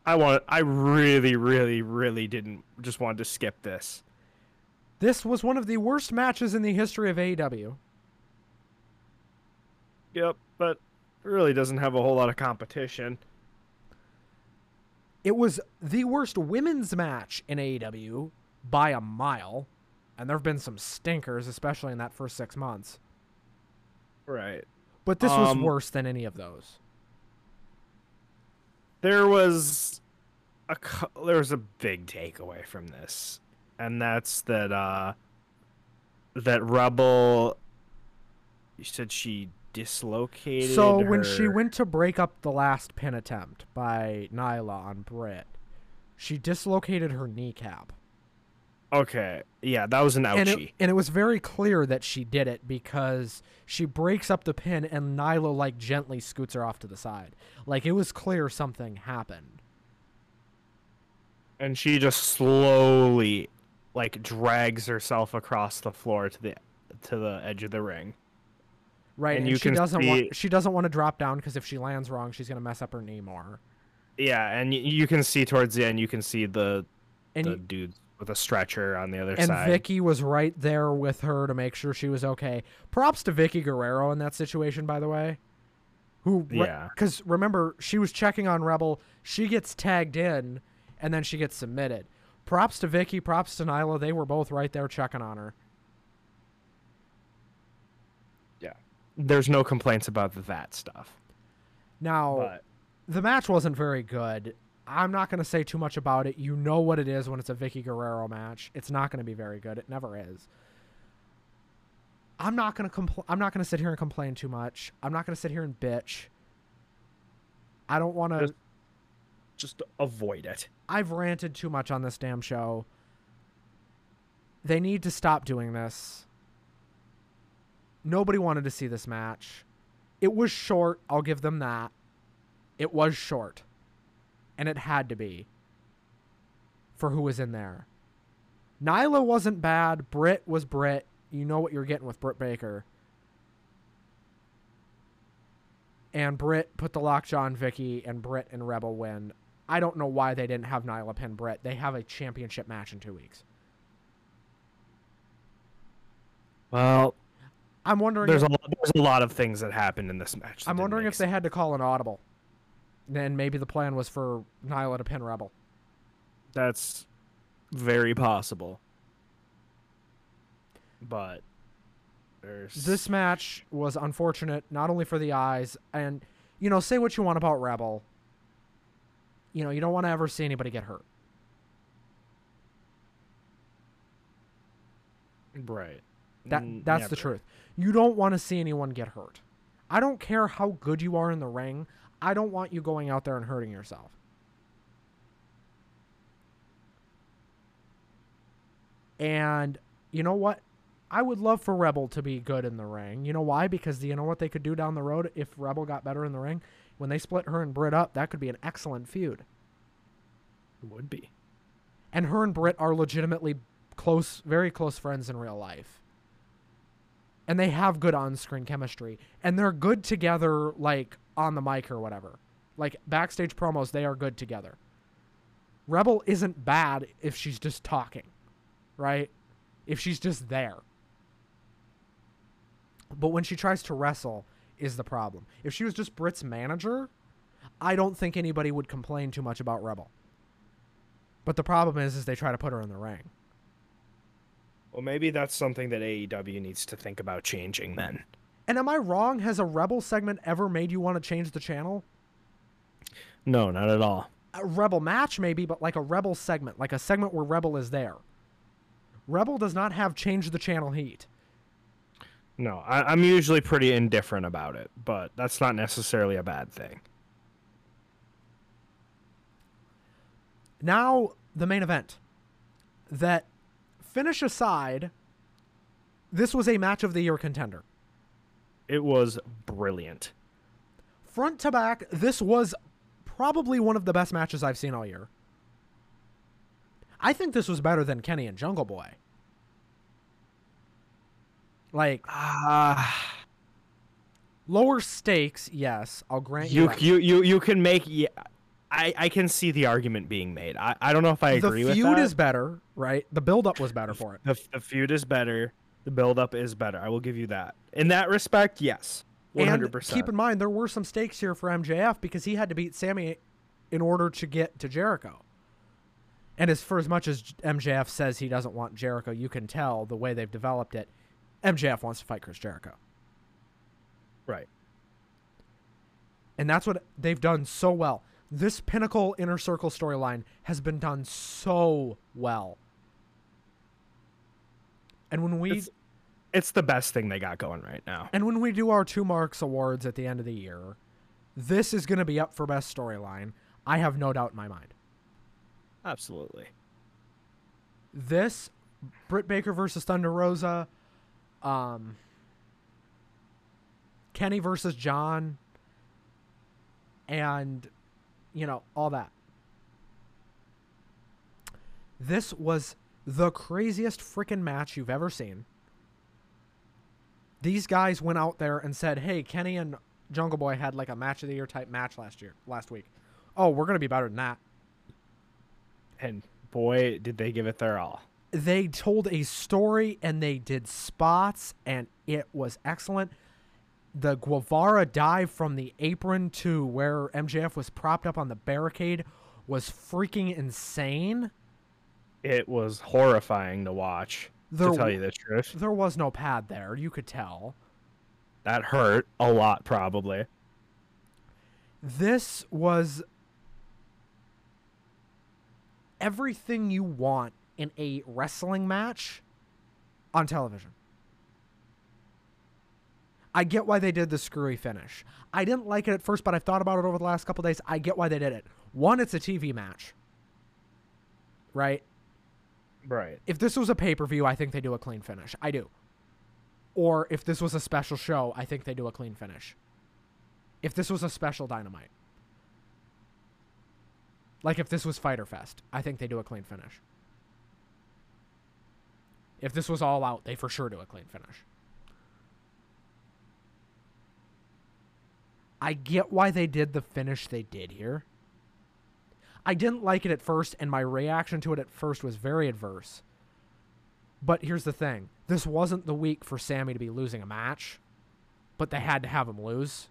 i want i really really really didn't just wanted to skip this This was one of the worst matches in the history of AEW. yep but really doesn't have a whole lot of competition It was the worst women's match in AEW by a mile. And there have been some stinkers, especially in that first six months. right But this was Um, worse than any of those. there was a there was a big takeaway from this and that's that uh that rebel you said she dislocated So when she went to break up the last pin attempt by Nyla on Britt, she dislocated her kneecap. Okay yeah that was an And ouchie it, and it was very clear that she did it because she breaks up the pin and Nyla like gently scoots her off to the side. Like it was clear something happened. and she just slowly like drags herself across the floor to the to the edge of the ring Right, And and, she doesn't see- want she doesn't want to drop down because if she lands wrong, she's gonna mess up her knee more. yeah and you can see towards the end you can see the And the you- dude with a stretcher on the other and side And Vicky was right there with her to make sure she was okay. Props to Vicky Guerrero in that situation, by the way. Who? Yeah. Because remember, she was checking on Rebel. She gets tagged in, and then she gets submitted. Props to Vicky. Props to Nyla. They were both right there checking on her. Yeah. There's no complaints about that stuff Now, but the match wasn't very good. I'm not going to say too much about it. You know what it is when it's a Vicky Guerrero match. It's not going to be very good. It never is. I'm not going to compl- I'm not going to sit here and complain too much. I'm not going to sit here and bitch. I don't want to Just- just avoid it I've ranted too much on this damn show. They need to stop doing this. Nobody wanted to see this match. It was short, I'll give them that. It was short. And it had to be. for who was in there. Nyla wasn't bad. Britt was Britt. You know what you're getting with Britt Baker. And Britt put the lockjaw on Vicky, and Britt and Rebel win. I don't know why they didn't have Nyla pin Britt. They have a championship match in two weeks. Well, I'm wondering. there's if, a lot, there's a lot of things that happened in this match. I'm wondering if they had to call an audible. Then maybe the plan was for Nyla to pin Rebel. That's very possible. But there's This match was unfortunate, not only for the eyes, and you know, say what you want about Rebel. You know, you don't want to ever see anybody get hurt. right. That that's the truth. You don't want to see anyone get hurt. I don't care how good you are in the ring. I don't want you going out there and hurting yourself. And you know what? I would love for Rebel to be good in the ring. You know why? Because you know what they could do down the road if Rebel got better in the ring? When they split her and Britt up, that could be an excellent feud. It would be. And her and Britt are legitimately close, very close friends in real life. And they have good on screen chemistry. And they're good together, like on the mic or whatever. Like backstage promos, they are good together. Rebel isn't bad if she's just talking, right? If she's just there. But when she tries to wrestle, is the problem. If she was just Britt's manager, I don't think anybody would complain too much about Rebel. But the problem is, is they try to put her in the ring. Well, maybe that's something that AEW needs to think about changing then. And am I wrong? Has a Rebel segment ever made you want to change the channel? No, not at all. A Rebel match, maybe, but like a Rebel segment, like a segment where Rebel is there. Rebel does not have change the channel heat. No, I, I'm usually pretty indifferent about it, but that's not necessarily a bad thing. Now, the main event. That finish aside, this was a match of the year contender. It was brilliant. Front to back, this was probably one of the best matches I've seen all year. I think this was better than Kenny and Jungle Boy. Like Ah, lower stakes, yes, I'll grant you. you that. you you you can make yeah. I, I can see the argument being made. I, I don't know if I agree with that. The feud is better, right? The build up was better for it. the, the feud is better. The build up is better. I will give you that. In that respect, yes. One hundred And percent. And keep in mind there were some stakes here for MJF because he had to beat Sammy in order to get to Jericho. And as for as much as MJF says he doesn't want Jericho, you can tell the way they've developed it. MJF wants to fight Chris Jericho. Right. And that's what they've done so well. This pinnacle inner circle storyline has been done so well. And when we It's, it's the best thing they got going right now. and when we do our two marks awards at the end of the year, this is going to be up for best storyline. I have no doubt in my mind. Absolutely. This Britt Baker versus Thunder Rosa, um, Kenny versus John, and you know all that. This was the craziest freaking match you've ever seen. These guys went out there and said, "Hey, Kenny and Jungle Boy had like a match of the year type match last year, last week. Oh, we're gonna be better than that." And boy, did they give it their all. they told a story and they did spots and it was excellent. The Guevara dive from the apron to where MJF was propped up on the barricade was freaking insane. It was horrifying to watch. There, to tell you the truth, there was no pad there. You could tell. that hurt a lot. Probably. This was everything you want in a wrestling match on television. I get why they did the screwy finish. I didn't like it at first, but I've thought about it over the last couple days. I get why they did it. One, it's a TV match. Right? Right. If this was a pay per view, I think they do a clean finish. I do. Or if this was a special show, I think they do a clean finish. If this was a special dynamite. Like if this was Fighter Fest, I think they do a clean finish. If this was all out, they for sure do a clean finish. I get why they did the finish they did here. I didn't like it at first, and my reaction to it at first was very adverse. But here's the thing this wasn't the week for Sammy to be losing a match, but they had to have him lose.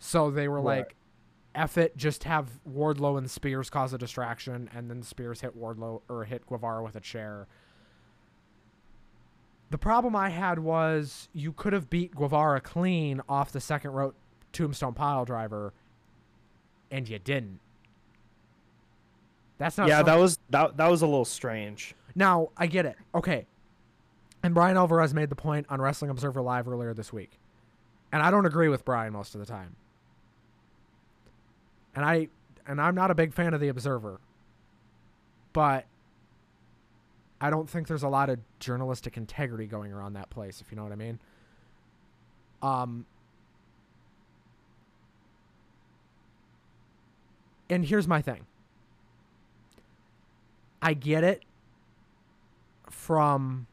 So they were Right. like, F it, just have Wardlow and Spears cause a distraction, and then Spears hit Wardlow or hit Guevara with a chair. The problem I had was you could have beat Guevara clean off the second rope tombstone pile driver, and you didn't. That's not yeah, some- that was that that was a little strange. now I get it. Okay. And Bryan Alvarez made the point on Wrestling Observer Live earlier this week. And I don't agree with Bryan most of the time. And I and I'm not a big fan of the Observer. But I don't think there's a lot of journalistic integrity going around that place, if you know what I mean. Um And here's my thing. I get it from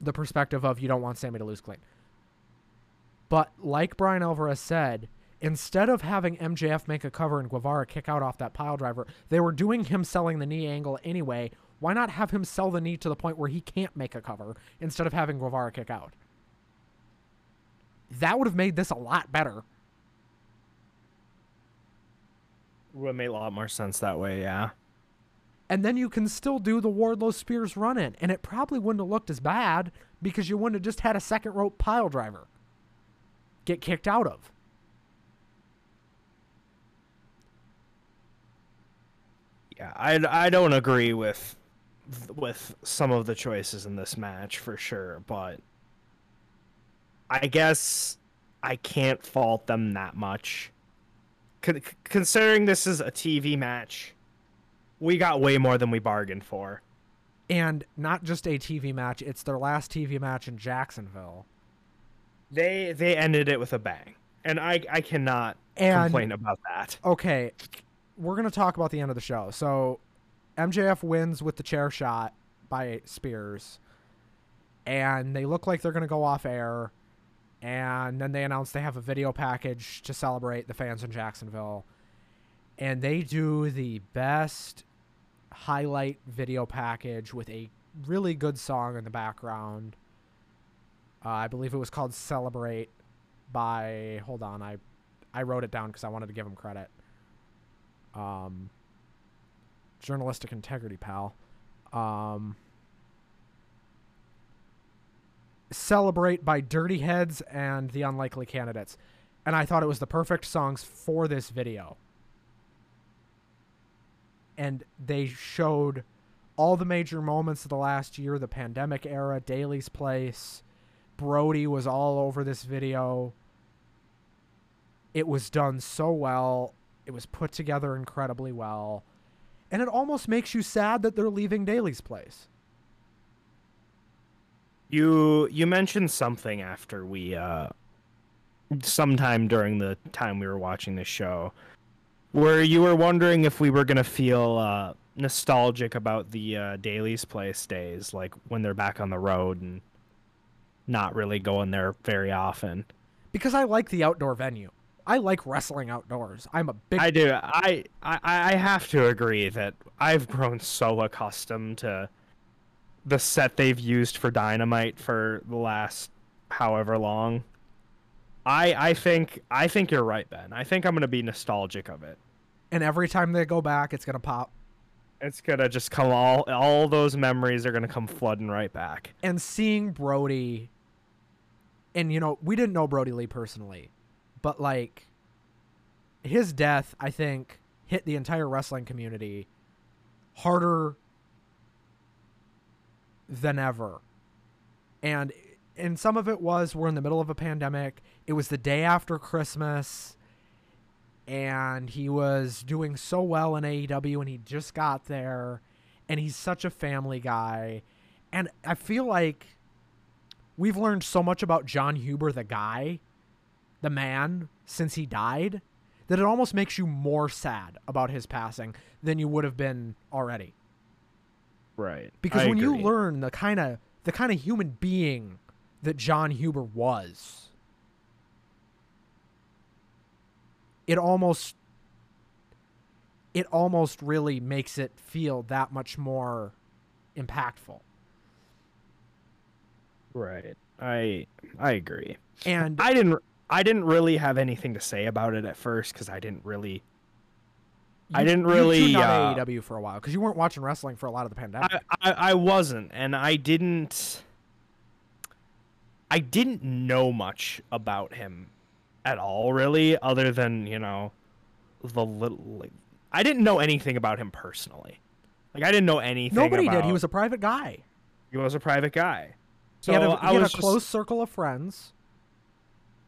the perspective of you don't want Sammy to lose clean. But like Bryan Alvarez said, instead of having MJF make a cover and Guevara kick out off that pile driver, they were doing him selling the knee angle anyway. Why not have him sell the knee to the point where he can't make a cover instead of having Guevara kick out? That would have made this a lot better. Would make a lot more sense that way. Yeah. and then you can still do the Wardlow Spears run in, and it probably wouldn't have looked as bad because you wouldn't have just had a second rope pile driver get kicked out of. Yeah, I, I don't agree with with some of the choices in this match for sure, but I guess I can't fault them that much. Con- considering this is a TV match, we got way more than we bargained for. And not just a TV match, it's their last TV match in Jacksonville. They they ended it with a bang, and I I cannot And complain about that. okay, we're going to talk about the end of the show. So MJF wins with the chair shot by Spears. And they look like they're going to go off air. And then they announce they have a video package to celebrate the fans in Jacksonville. And they do the best highlight video package with a really good song in the background. Uh, I believe it was called Celebrate by hold on, I I wrote it down because I wanted to give him credit. Um, journalistic integrity, pal. Um, Celebrate by Dirty Heads and the Unlikely Candidates. And I thought it was the perfect songs for this video. And they showed all the major moments of the last year the pandemic era, Daly's Place. Brodie was all over this video. It was done so well. It was put together incredibly well. And it almost makes you sad that they're leaving Daly's place. You you mentioned something after we uh sometime during the time we were watching this show where you were wondering if we were going to feel uh nostalgic about the uh Daly's Place days like when they're back on the road and not really going there very often. Because I like the outdoor venue. I like wrestling outdoors. I'm a big I do. I, I I have to agree that I've grown so accustomed to the set they've used for Dynamite for the last however long. I I think I think you're right, Ben. I think I'm gonna be nostalgic of it. and every time they go back it's going to pop. It's gonna just come all all those memories are gonna come flooding right back. And seeing Brodie and you know, we didn't know Brodie Lee personally, but like his death, I think, hit the entire wrestling community harder than ever. And and some of it was we're in the middle of a pandemic. It was the day after Christmas and he was doing so well in AEW and he just got there and he's such a family guy. And I feel like we've learned so much about Jon Huber the guy, the man since he died that it almost makes you more sad about his passing than you would have been already. Right. Because I when you learn the kind of the kind of human being that Jon Huber was, it almost it almost really makes it feel that much more impactful. Right. I I agree. And I didn't I didn't really have anything to say about it at first because I didn't really I didn't you really, tuned out uh, AEW for a while because you weren't watching wrestling for a lot of the pandemic. I, I I wasn't and I didn't I didn't know much about him at all really other than, you know, the little like, I didn't know anything about him personally. Like I didn't know anything Nobody did. He was a private guy. he was a private guy. So he had a, I he had was a just- close circle of friends.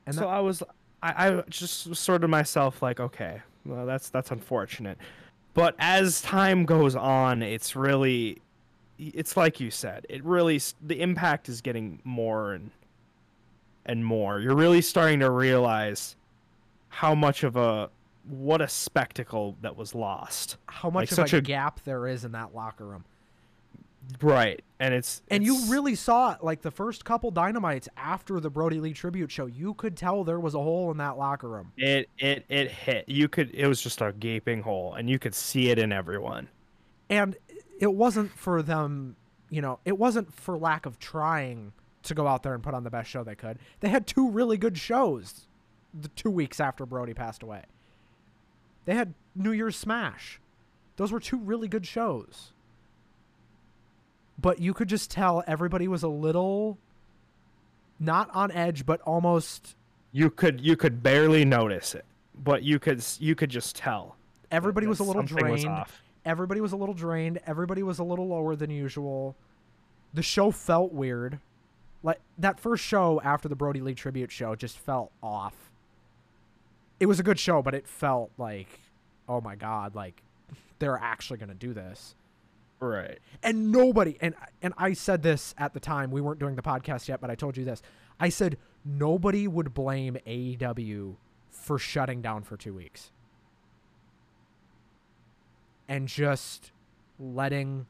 And so that- I was, I, I just sort of myself like, okay, well, that's that's unfortunate. But as time goes on, it's really, it's like you said, it really the impact is getting more and and more. You're really starting to realize how much of a what a spectacle that was lost. how much like of such a, a- gap there is in that locker room. Right, and it's And you really saw it, like the first couple dynamites after the Brodie Lee tribute show, you could tell there was a hole in that locker room. it it it hit. You could it was just a gaping hole, and you could see it in everyone. And it wasn't for them, you know, it wasn't for lack of trying to go out there and put on the best show they could. They had two really good shows the two weeks after Brodie passed away. They had New Year's Smash. Those were two really good shows. But you could just tell everybody was a little not on edge, but almost you could you could barely notice it, but you could you could just tell. everybody was a little was drained. off. everybody was a little drained everybody was a little lower than usual the show felt weird like that first show after the brodie lee tribute show just felt off it was a good show but it felt like oh my god like they're actually going to do this Right. and nobody and and I said this at the time we weren't doing the podcast yet but I told you this. I said nobody would blame AEW for shutting down for 2 weeks. And just letting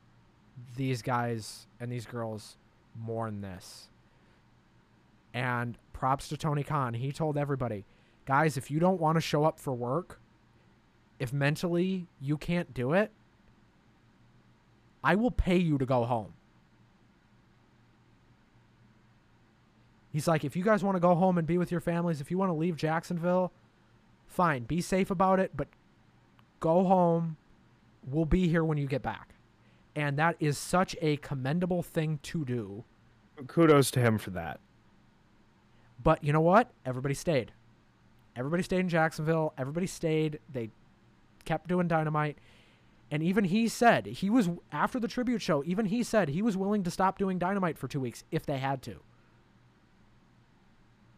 these guys and these girls mourn this. And props to Tony Khan. He told everybody guys if you don't want to show up for work if mentally you can't do it I will pay you to go home. He's like, if you guys want to go home and be with your families, if you want to leave Jacksonville, fine. Be safe about it, but go home. We'll be here when you get back. And that is such a commendable thing to do. Kudos to him for that. But you know what? Everybody stayed. Everybody stayed in Jacksonville. Everybody stayed. They kept doing dynamite. And even he said, he was, after the tribute show, even he said he was willing to stop doing dynamite for two weeks if they had to.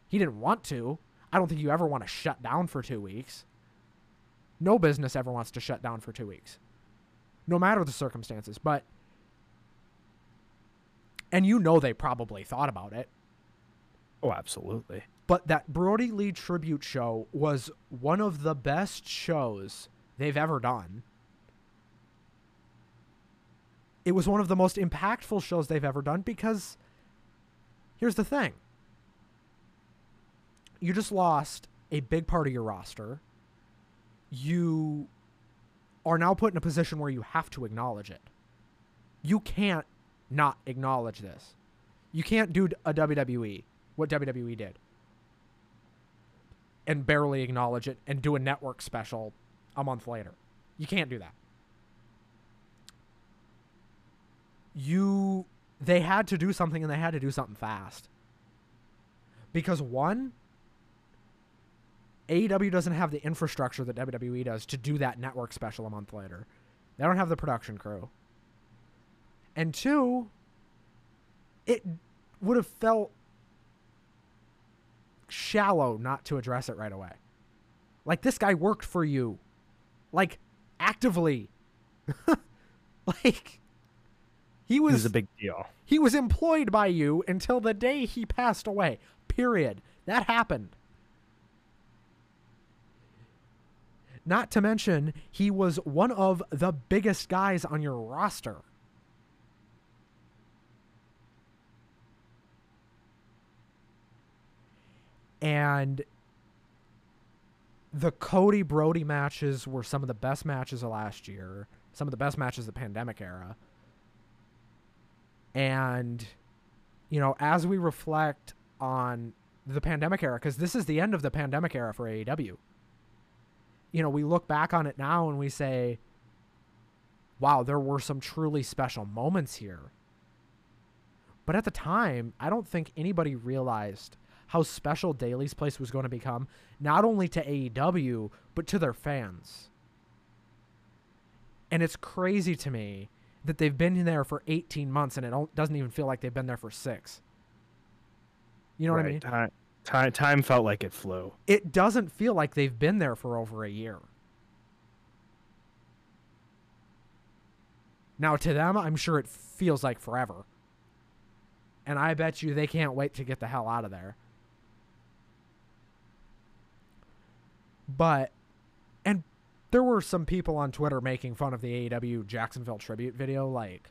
He didn't want to. I don't think you ever want to shut down for two weeks. No business ever wants to shut down for two weeks, no matter the circumstances. But, and you know they probably thought about it. Oh, absolutely. But that Brodie Lee tribute show was one of the best shows they've ever done. It was one of the most impactful shows they've ever done because here's the thing you just lost a big part of your roster. You are now put in a position where you have to acknowledge it. You can't not acknowledge this. You can't do a WWE, what WWE did, and barely acknowledge it and do a network special a month later. You can't do that. You, they had to do something and they had to do something fast. Because one, AEW doesn't have the infrastructure that WWE does to do that network special a month later. They don't have the production crew. And two, it would have felt shallow not to address it right away. Like this guy worked for you. Like actively. like he was was a big deal. he was employed by you until the day he passed away. Period. That happened. Not to mention, he was one of the biggest guys on your roster. And the Cody Brodie matches were some of the best matches of last year, some of the best matches of the pandemic era. And, you know, as we reflect on the pandemic era, because this is the end of the pandemic era for AEW, you know, we look back on it now and we say, wow, there were some truly special moments here. But at the time, I don't think anybody realized how special Daly's Place was going to become, not only to AEW, but to their fans. And it's crazy to me that they've been there for 18 months and it doesn't even feel like they've been there for six. You know right. what I mean? Time, time, time felt like it flew. It doesn't feel like they've been there for over a year. Now, to them, I'm sure it feels like forever. And I bet you they can't wait to get the hell out of there. But, there were some people on Twitter making fun of the AEW Jacksonville tribute video, like,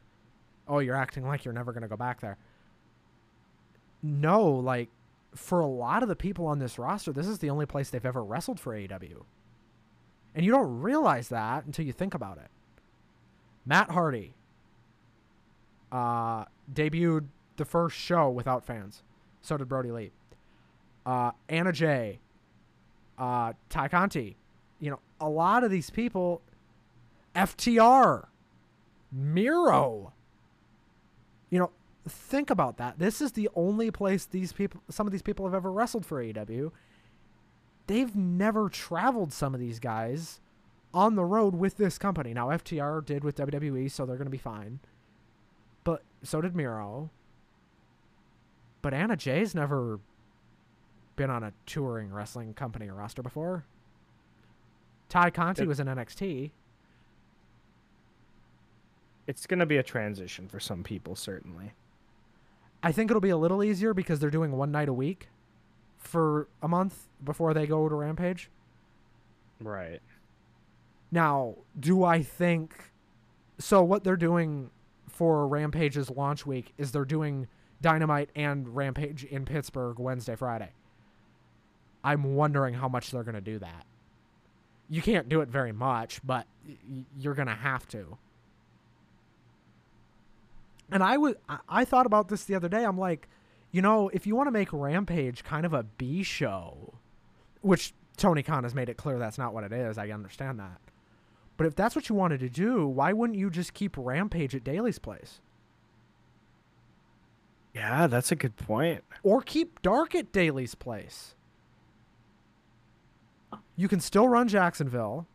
oh, you're acting like you're never going to go back there. No, like, for a lot of the people on this roster, this is the only place they've ever wrestled for AEW. And you don't realize that until you think about it. Matt Hardy uh, debuted the first show without fans. So did Brodie Lee. Uh, Anna Jay, uh, Tay Conti, you know, a lot of these people, FTR, Miro. You know, think about that. This is the only place these people, some of these people have ever wrestled for AEW. They've never traveled some of these guys on the road with this company. Now, FTR did with WWE, so they're going to be fine. But so did Miro. But Anna Jay's never been on a touring wrestling company roster before. Tay Conti was in NXT. It's going to be a transition for some people, certainly. I think it'll be a little easier because they're doing one night a week for a month before they go to Rampage. Right. Now, do I think so? What they're doing for Rampage's launch week is they're doing Dynamite and Rampage in Pittsburgh Wednesday, Friday. I'm wondering how much they're going to do that. You can't do it very much, but y- you're going to have to. And I was I thought about this the other day. I'm like, you know, if you want to make Rampage kind of a B show, which Tony Khan has made it clear that's not what it is. I understand that. But if that's what you wanted to do, why wouldn't you just keep Rampage at Daly's place? Yeah, that's a good point. Or keep Dark at Daly's place. You can still run Jacksonville.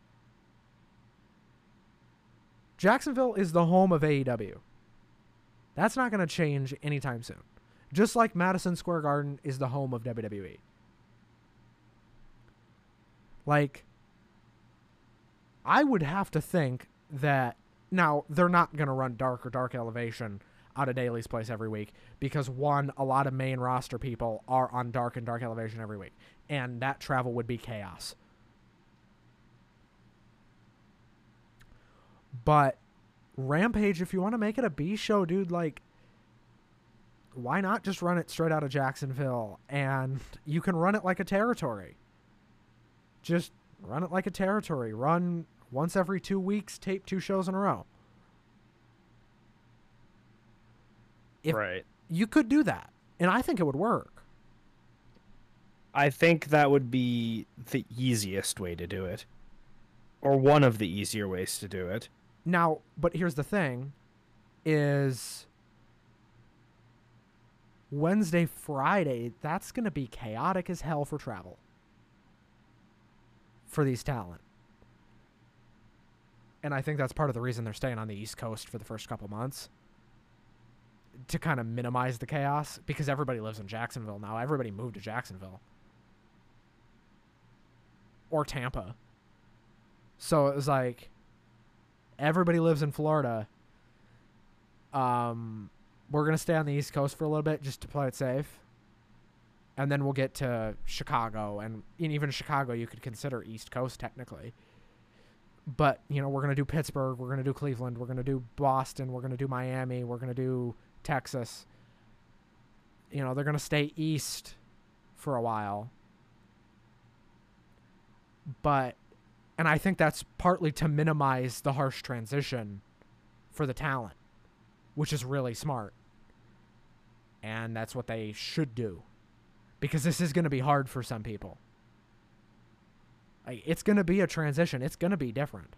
Jacksonville is the home of AEW. That's not going to change anytime soon. Just like Madison Square Garden is the home of WWE. Like, I would have to think that now they're not going to run Dark or Dark Elevation out of Daly's place every week because one, a lot of main roster people are on Dark and Dark Elevation every week, and that travel would be chaos. But Rampage, if you want to make it a B show, dude, like, why not just run it straight out of Jacksonville? And you can run it like a territory. Just run it like a territory. Run once every two weeks, tape two shows in a row. If right. You could do that, and I think it would work. I think that would be the easiest way to do it, or one of the easier ways to do it. Now, but here's the thing is Wednesday, Friday, that's going to be chaotic as hell for travel for these talent. And I think that's part of the reason they're staying on the East Coast for the first couple months to kind of minimize the chaos because everybody lives in Jacksonville now. Everybody moved to Jacksonville or Tampa. So it was like everybody lives in Florida. Um, we're gonna stay on the East Coast for a little bit just to play it safe, and then we'll get to Chicago, and even Chicago you could consider East Coast technically. but you know we're gonna do Pittsburgh, we're gonna do Cleveland, we're gonna do Boston, we're gonna do Miami, we're gonna do Texas. You know they're gonna stay east for a while, but and I think that's partly to minimize the harsh transition for the talent, which is really smart, and that's what they should do, because this is gonna be hard for some people. Like, it's going to be a transition. It's going to be different.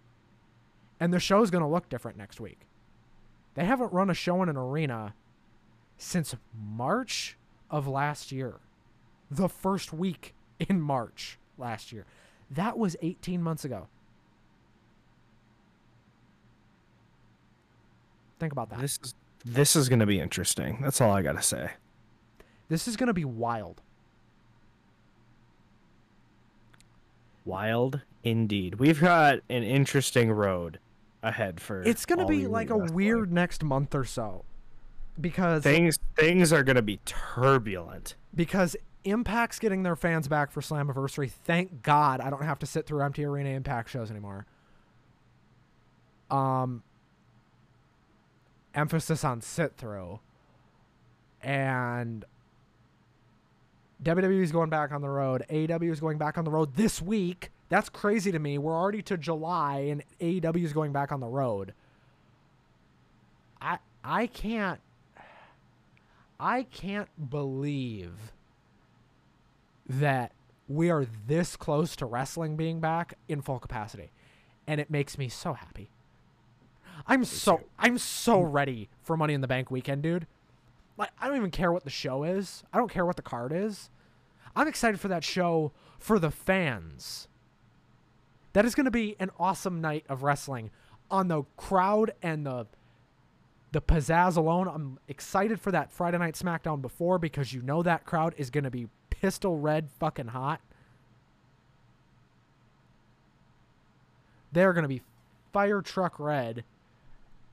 And the show's going to look different next week. They haven't run a show in an arena since March of last year. The first week in March last year. That was 18 months ago. Think about that. This is this is gonna be interesting. That's all I gotta say. This is going to be wild. Wild indeed. We've got an interesting road ahead for. It's going to be like a weird next month or so. Because things. Things are gonna be turbulent. because Impact's getting their fans back for Slammiversary. Thank God I don't have to sit through empty arena Impact shows anymore. Um, emphasis on sit through, and WWE is going back on the road. AEW is going back on the road this week. That's crazy to me. We're already to July, and AEW is going back on the road. I I can't I can't believe that we are this close to wrestling being back in full capacity. And it makes me so happy. I'm so I'm so mm. ready for Money in the Bank weekend, dude. Like I don't even care what the show is. I don't care what the card is. I'm excited for that show for the fans. That is going to be an awesome night of wrestling on the crowd and the the pizzazz alone. I'm excited for that Friday night SmackDown before because you know that crowd is going to be pistol red fucking hot. They're going to be fire truck red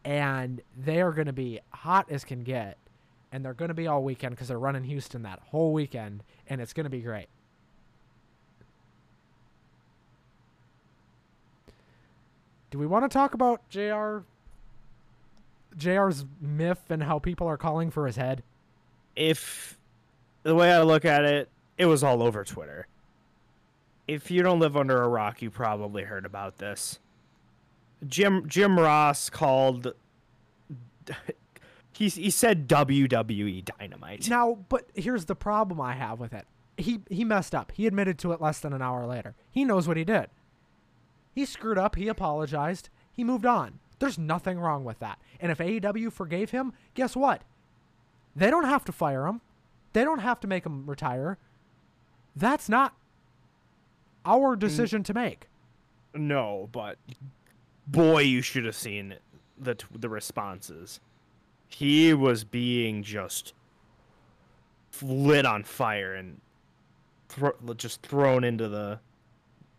and they are going to be hot as can get and they're going to be all weekend because they're running Houston that whole weekend and it's going to be great. Do we want to talk about JR JR's myth and how people are calling for his head? If the way I look at it, it was all over Twitter. If you don't live under a rock, you probably heard about this. Jim Jim Ross called. He he said WWE Dynamite. Now, but here's the problem I have with it. He he messed up. He admitted to it less than an hour later. He knows what he did. He screwed up, he apologized, he moved on. There's nothing wrong with that. And if AEW forgave him, guess what? They don't have to fire him. They don't have to make him retire. That's not our mm. decision to make. No, but boy, you should have seen the t- the responses. He was being just lit on fire and thro- just thrown into the.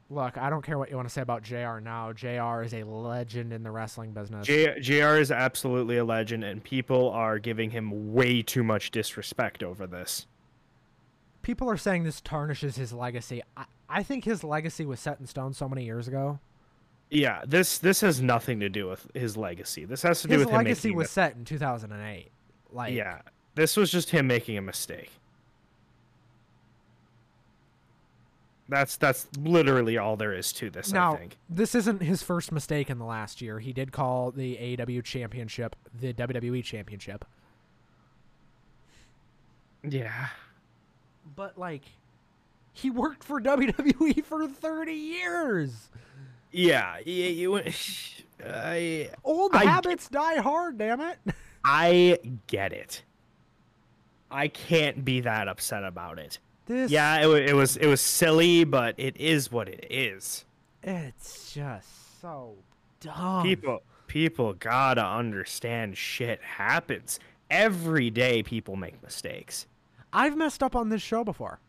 Look, I don't care what you want to say about JR now. JR is a legend in the wrestling business. J- JR is absolutely a legend, and people are giving him way too much disrespect over this. People are saying this tarnishes his legacy. I, I think his legacy was set in stone so many years ago. Yeah, this this has nothing to do with his legacy. This has to do His with him legacy was set in 2008. Like, yeah, this was just him making a mistake. That's that's literally all there is to this. I Now, think. this isn't his first mistake in the last year. He did call the AEW championship the WWE championship. Yeah. But like he worked for WWE for 30 years. Yeah. Yeah. You. I Old I- habits die hard, damn it. I get it. I can't be that upset about it. This Yeah, it, it was it was silly, but it is what it is. it's just so dumb. People people gotta understand shit happens. Every day people make mistakes. I've messed up on this show before.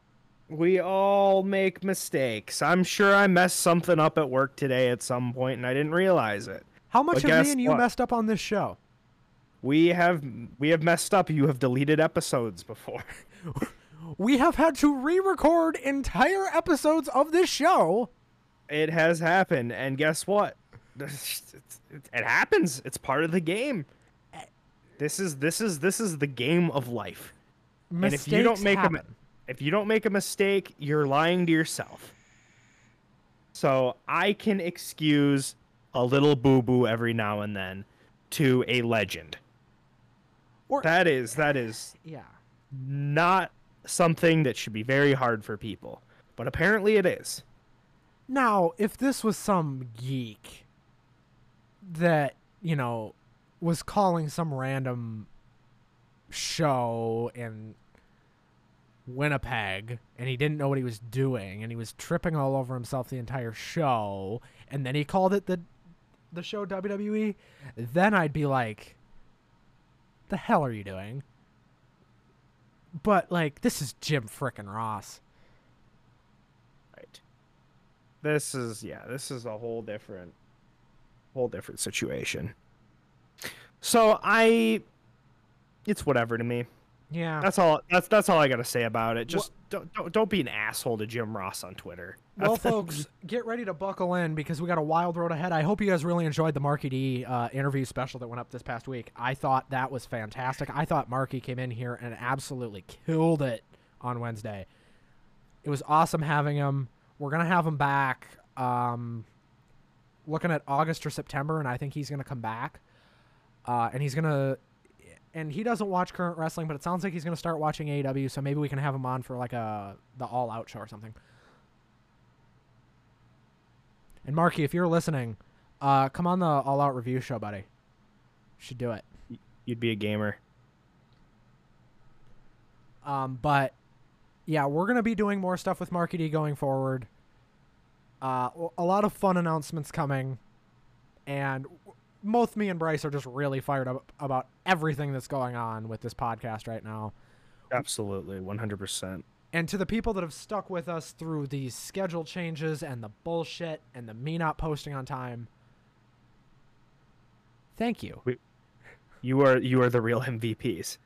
We all make mistakes. I'm sure I messed something up at work today at some point and I didn't realize it. How much But have me and you what? messed up on this show? We have we have messed up. You have deleted episodes before. We have had to re-record entire episodes of this show. It has happened and guess what? it's, it's, it happens. It's part of the game. This is this is this is the game of life. Mistakes if you don't make a mi- happen. If you don't make a mistake, you're lying to yourself. So I can excuse a little boo boo every now and then to a legend. Or- that is that is yeah. not something that should be very hard for people, but apparently it is. Now, if this was some geek that, you know, was calling some random show in Winnipeg and he didn't know what he was doing and he was tripping all over himself the entire show and then he called it the the show WWE, then I'd be like the hell are you doing? But like this is Jim frickin' Ross. Right. This is yeah, this is a whole different whole different situation. So I it's whatever to me. Yeah. That's all that's that's all I got to say about it. Just don't, don't don't be an asshole to Jim Ross on Twitter. Well, folks, get ready to buckle in because we got a wild road ahead. I hope you guys really enjoyed the Marky D uh, interview special that went up this past week. I thought that was fantastic. I thought Marky came in here and absolutely killed it on Wednesday. It was awesome having him. We're gonna have him back. Um, looking at August or September, and I think he's gonna come back. Uh, and he's gonna, and he doesn't watch current wrestling, but it sounds like he's gonna start watching AEW. So maybe we can have him on for like a the All Out show or something. And Marky, if you're listening, uh, come on the All Out review show, buddy. Should do it. you'd be a gamer. Um, but yeah, we're gonna be doing more stuff with Marky D going forward. Uh, a lot of fun announcements coming, and both me and Bryce are just really fired up about everything that's going on with this podcast right now. Absolutely, 100%. And to the people that have stuck with us through these schedule changes and the bullshit and the me not posting on time, thank you. You are you are the real MVPs.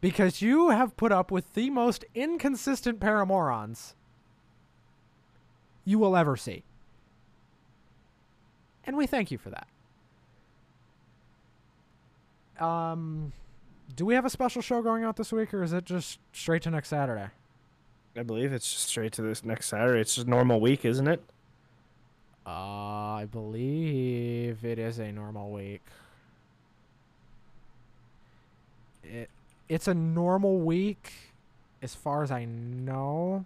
Because you have put up with the most inconsistent paramorons you will ever see. And we thank you for that. Um, do we have a special show going out this week, or is it just straight to next Saturday? I believe it's just straight to this next Saturday. It's just normal week, isn't it? Uh, I believe it is a normal week. It it's a normal week as far as I know.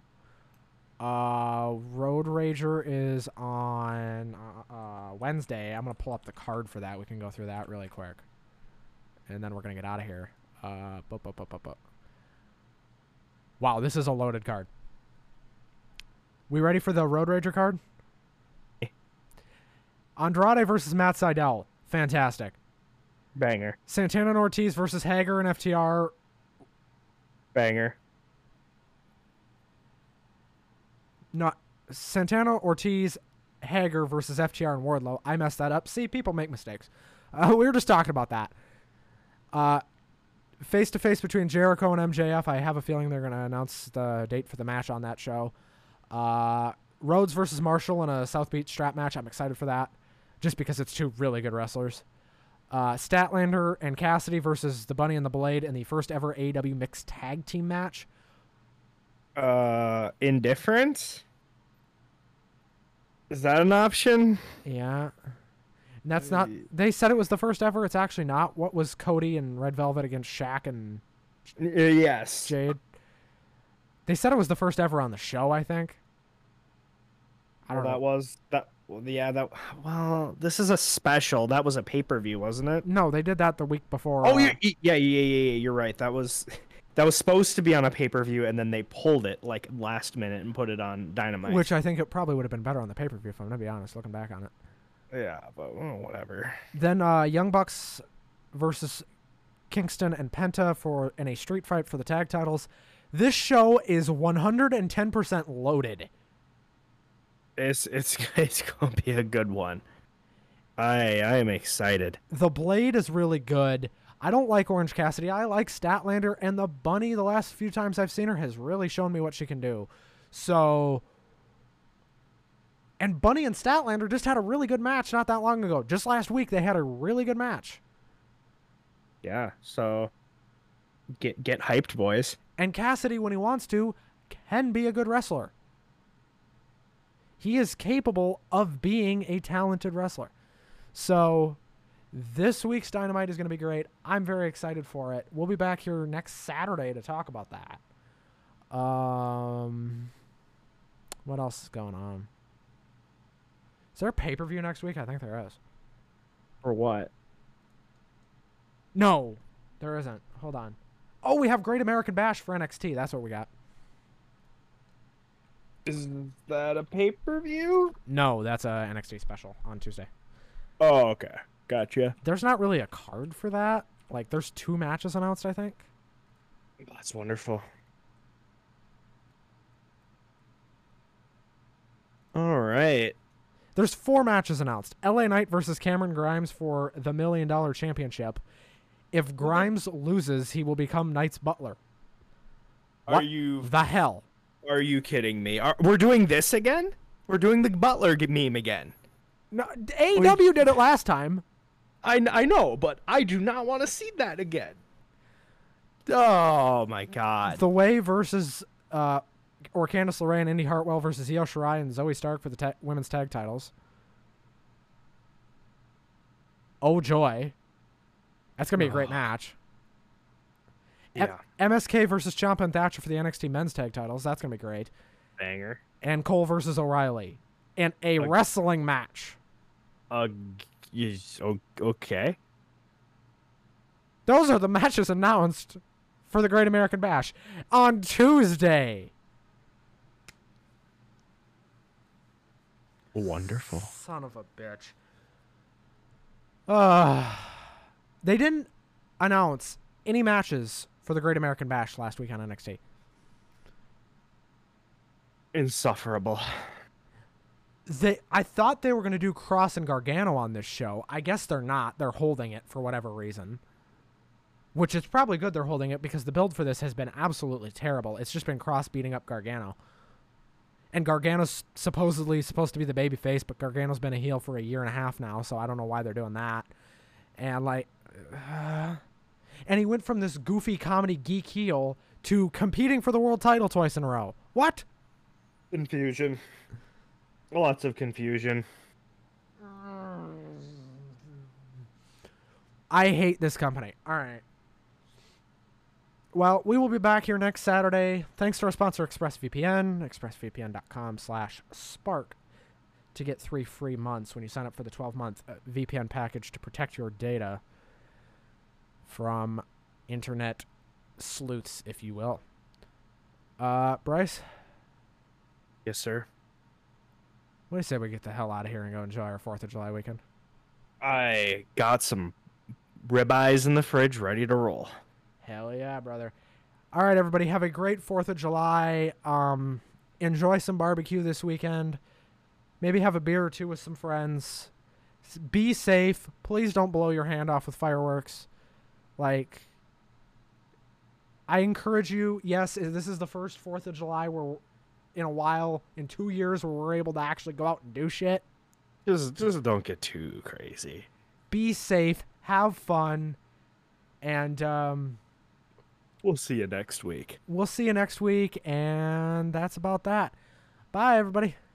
Uh Road Rager is on uh, uh, Wednesday. I'm to pull up the card for that. We can go through that really quick. And then we're to get out of here. Uh bu- bu- bu- bu- bu- Wow, this is a loaded card. We ready for the Road Rager card? Andrade versus Matt Sydal. Fantastic. Banger. Santana and Ortiz versus Hager and FTR. Banger. Not Santana, Ortiz, Hager versus FTR and Wardlow. I messed that up. See, people make mistakes. Uh, we were just talking about that. Uh, face to face between Jericho and MJF. I have a feeling they're going to announce the date for the match on that show. Uh, Rhodes versus Marshall in a South Beach strap match. I'm excited for that, just because it's two really good wrestlers. Uh, Statlander and Cassidy versus the Bunny and the Blade in the first ever AEW mixed tag team match. Uh, indifference. Is that an option? Yeah. And that's not. They said it was the first ever. It's actually not. What was Cody and Red Velvet against Shaq and Uh, yes. Jade? They said it was the first ever on the show. I think. I don't Well, know. that was that. Well, yeah, that. Well, this is a special. That was a pay per view, wasn't it? No, they did that the week before. Oh, uh, yeah, yeah, yeah, yeah, yeah. You're right. That was that was supposed to be on a pay per view, and then they pulled it like last minute and put it on Dynamite. Which I think it probably would have been better on the pay per view. If I'm gonna be honest, looking back on it. Yeah, but well, whatever. Then uh, Young Bucks versus Kingston and Penta for in a street fight for the tag titles. This show is 110% loaded. It's it's it's gonna be a good one. I I am excited. The Blade is really good. I don't like Orange Cassidy. I like Statlander, and the Bunny. The last few times I've seen her has really shown me what she can do. So, And Bunny and Statlander just had a really good match not that long ago. Just last week, they had a really good match. Yeah. So get get hyped, boys. And Cassidy, when he wants to, can be a good wrestler. He is capable of being a talented wrestler. So this week's Dynamite is going to be great. I'm very excited for it. We'll be back here next Saturday to talk about that. Um, what else is going on? Is there a pay per view next week? I think there is. For what? No, there isn't. Hold on. Oh, we have Great American Bash for NXT. That's what we got. Is that a pay per view? No, that's a NXT special on Tuesday. Oh, okay. Gotcha. There's not really a card for that. Like, there's two matches announced, I think. That's wonderful. All right. There's four matches announced. LA Knight versus Cameron Grimes for the Million Dollar Championship. If Grimes loses, he will become Knight's butler. Are What you The hell? are you kidding me? Are, we're doing this again? We're doing the Butler meme again. No, AEW did it last time. I, I know, but I do not want to see that again. Oh my god. The Way versus uh, or Candice LeRae and Indy Hartwell versus Io Shirai and Zoey Stark for the ta- women's tag titles. Oh joy, that's gonna be a great match. M- yeah. MSK versus Ciampa and Thatcher for the NXT men's tag titles. That's gonna be great. Banger. And Cole versus O'Reilly, and a wrestling match. Uh, okay. Those are the matches announced for the Great American Bash on Tuesday. Wonderful. Son of a bitch. Uh, they didn't announce any matches for the Great American Bash last week on NXT. Insufferable. They, I thought they were going to do Kross and Gargano on this show. I guess they're not. They're holding it for whatever reason. Which is probably good they're holding it because the build for this has been absolutely terrible. It's just been Kross beating up Gargano. And Gargano's supposedly supposed to be the baby face, but Gargano's been a heel for a year and a half now, so I don't know why they're doing that. And like uh, and he went from this goofy comedy geek heel to competing for the world title twice in a row. What? Confusion. Lots of confusion. I hate this company. All right. Well, we will be back here next Saturday. Thanks to our sponsor, ExpressVPN, expressvpn.com slash spark to get three free months when you sign up for the 12-month uh, VPN package to protect your data from internet sleuths, if you will. Uh, Bryce, Yes, sir. what do you say we get the hell out of here and go enjoy our 4th of July weekend? I got some ribeyes in the fridge ready to roll. Hell yeah, brother. All right, everybody, have a great 4th of July. Um, enjoy some barbecue this weekend. Maybe have a beer or two with some friends. Be safe. Please don't blow your hand off with fireworks. Like, I encourage you. Yes, this is the first 4th of July where, in a while, in two years, where we're able to actually go out and do shit. Just just don't get too crazy. Be safe. Have fun. And, um, We'll see you next week. we'll see you next week. And that's about that. Bye, everybody.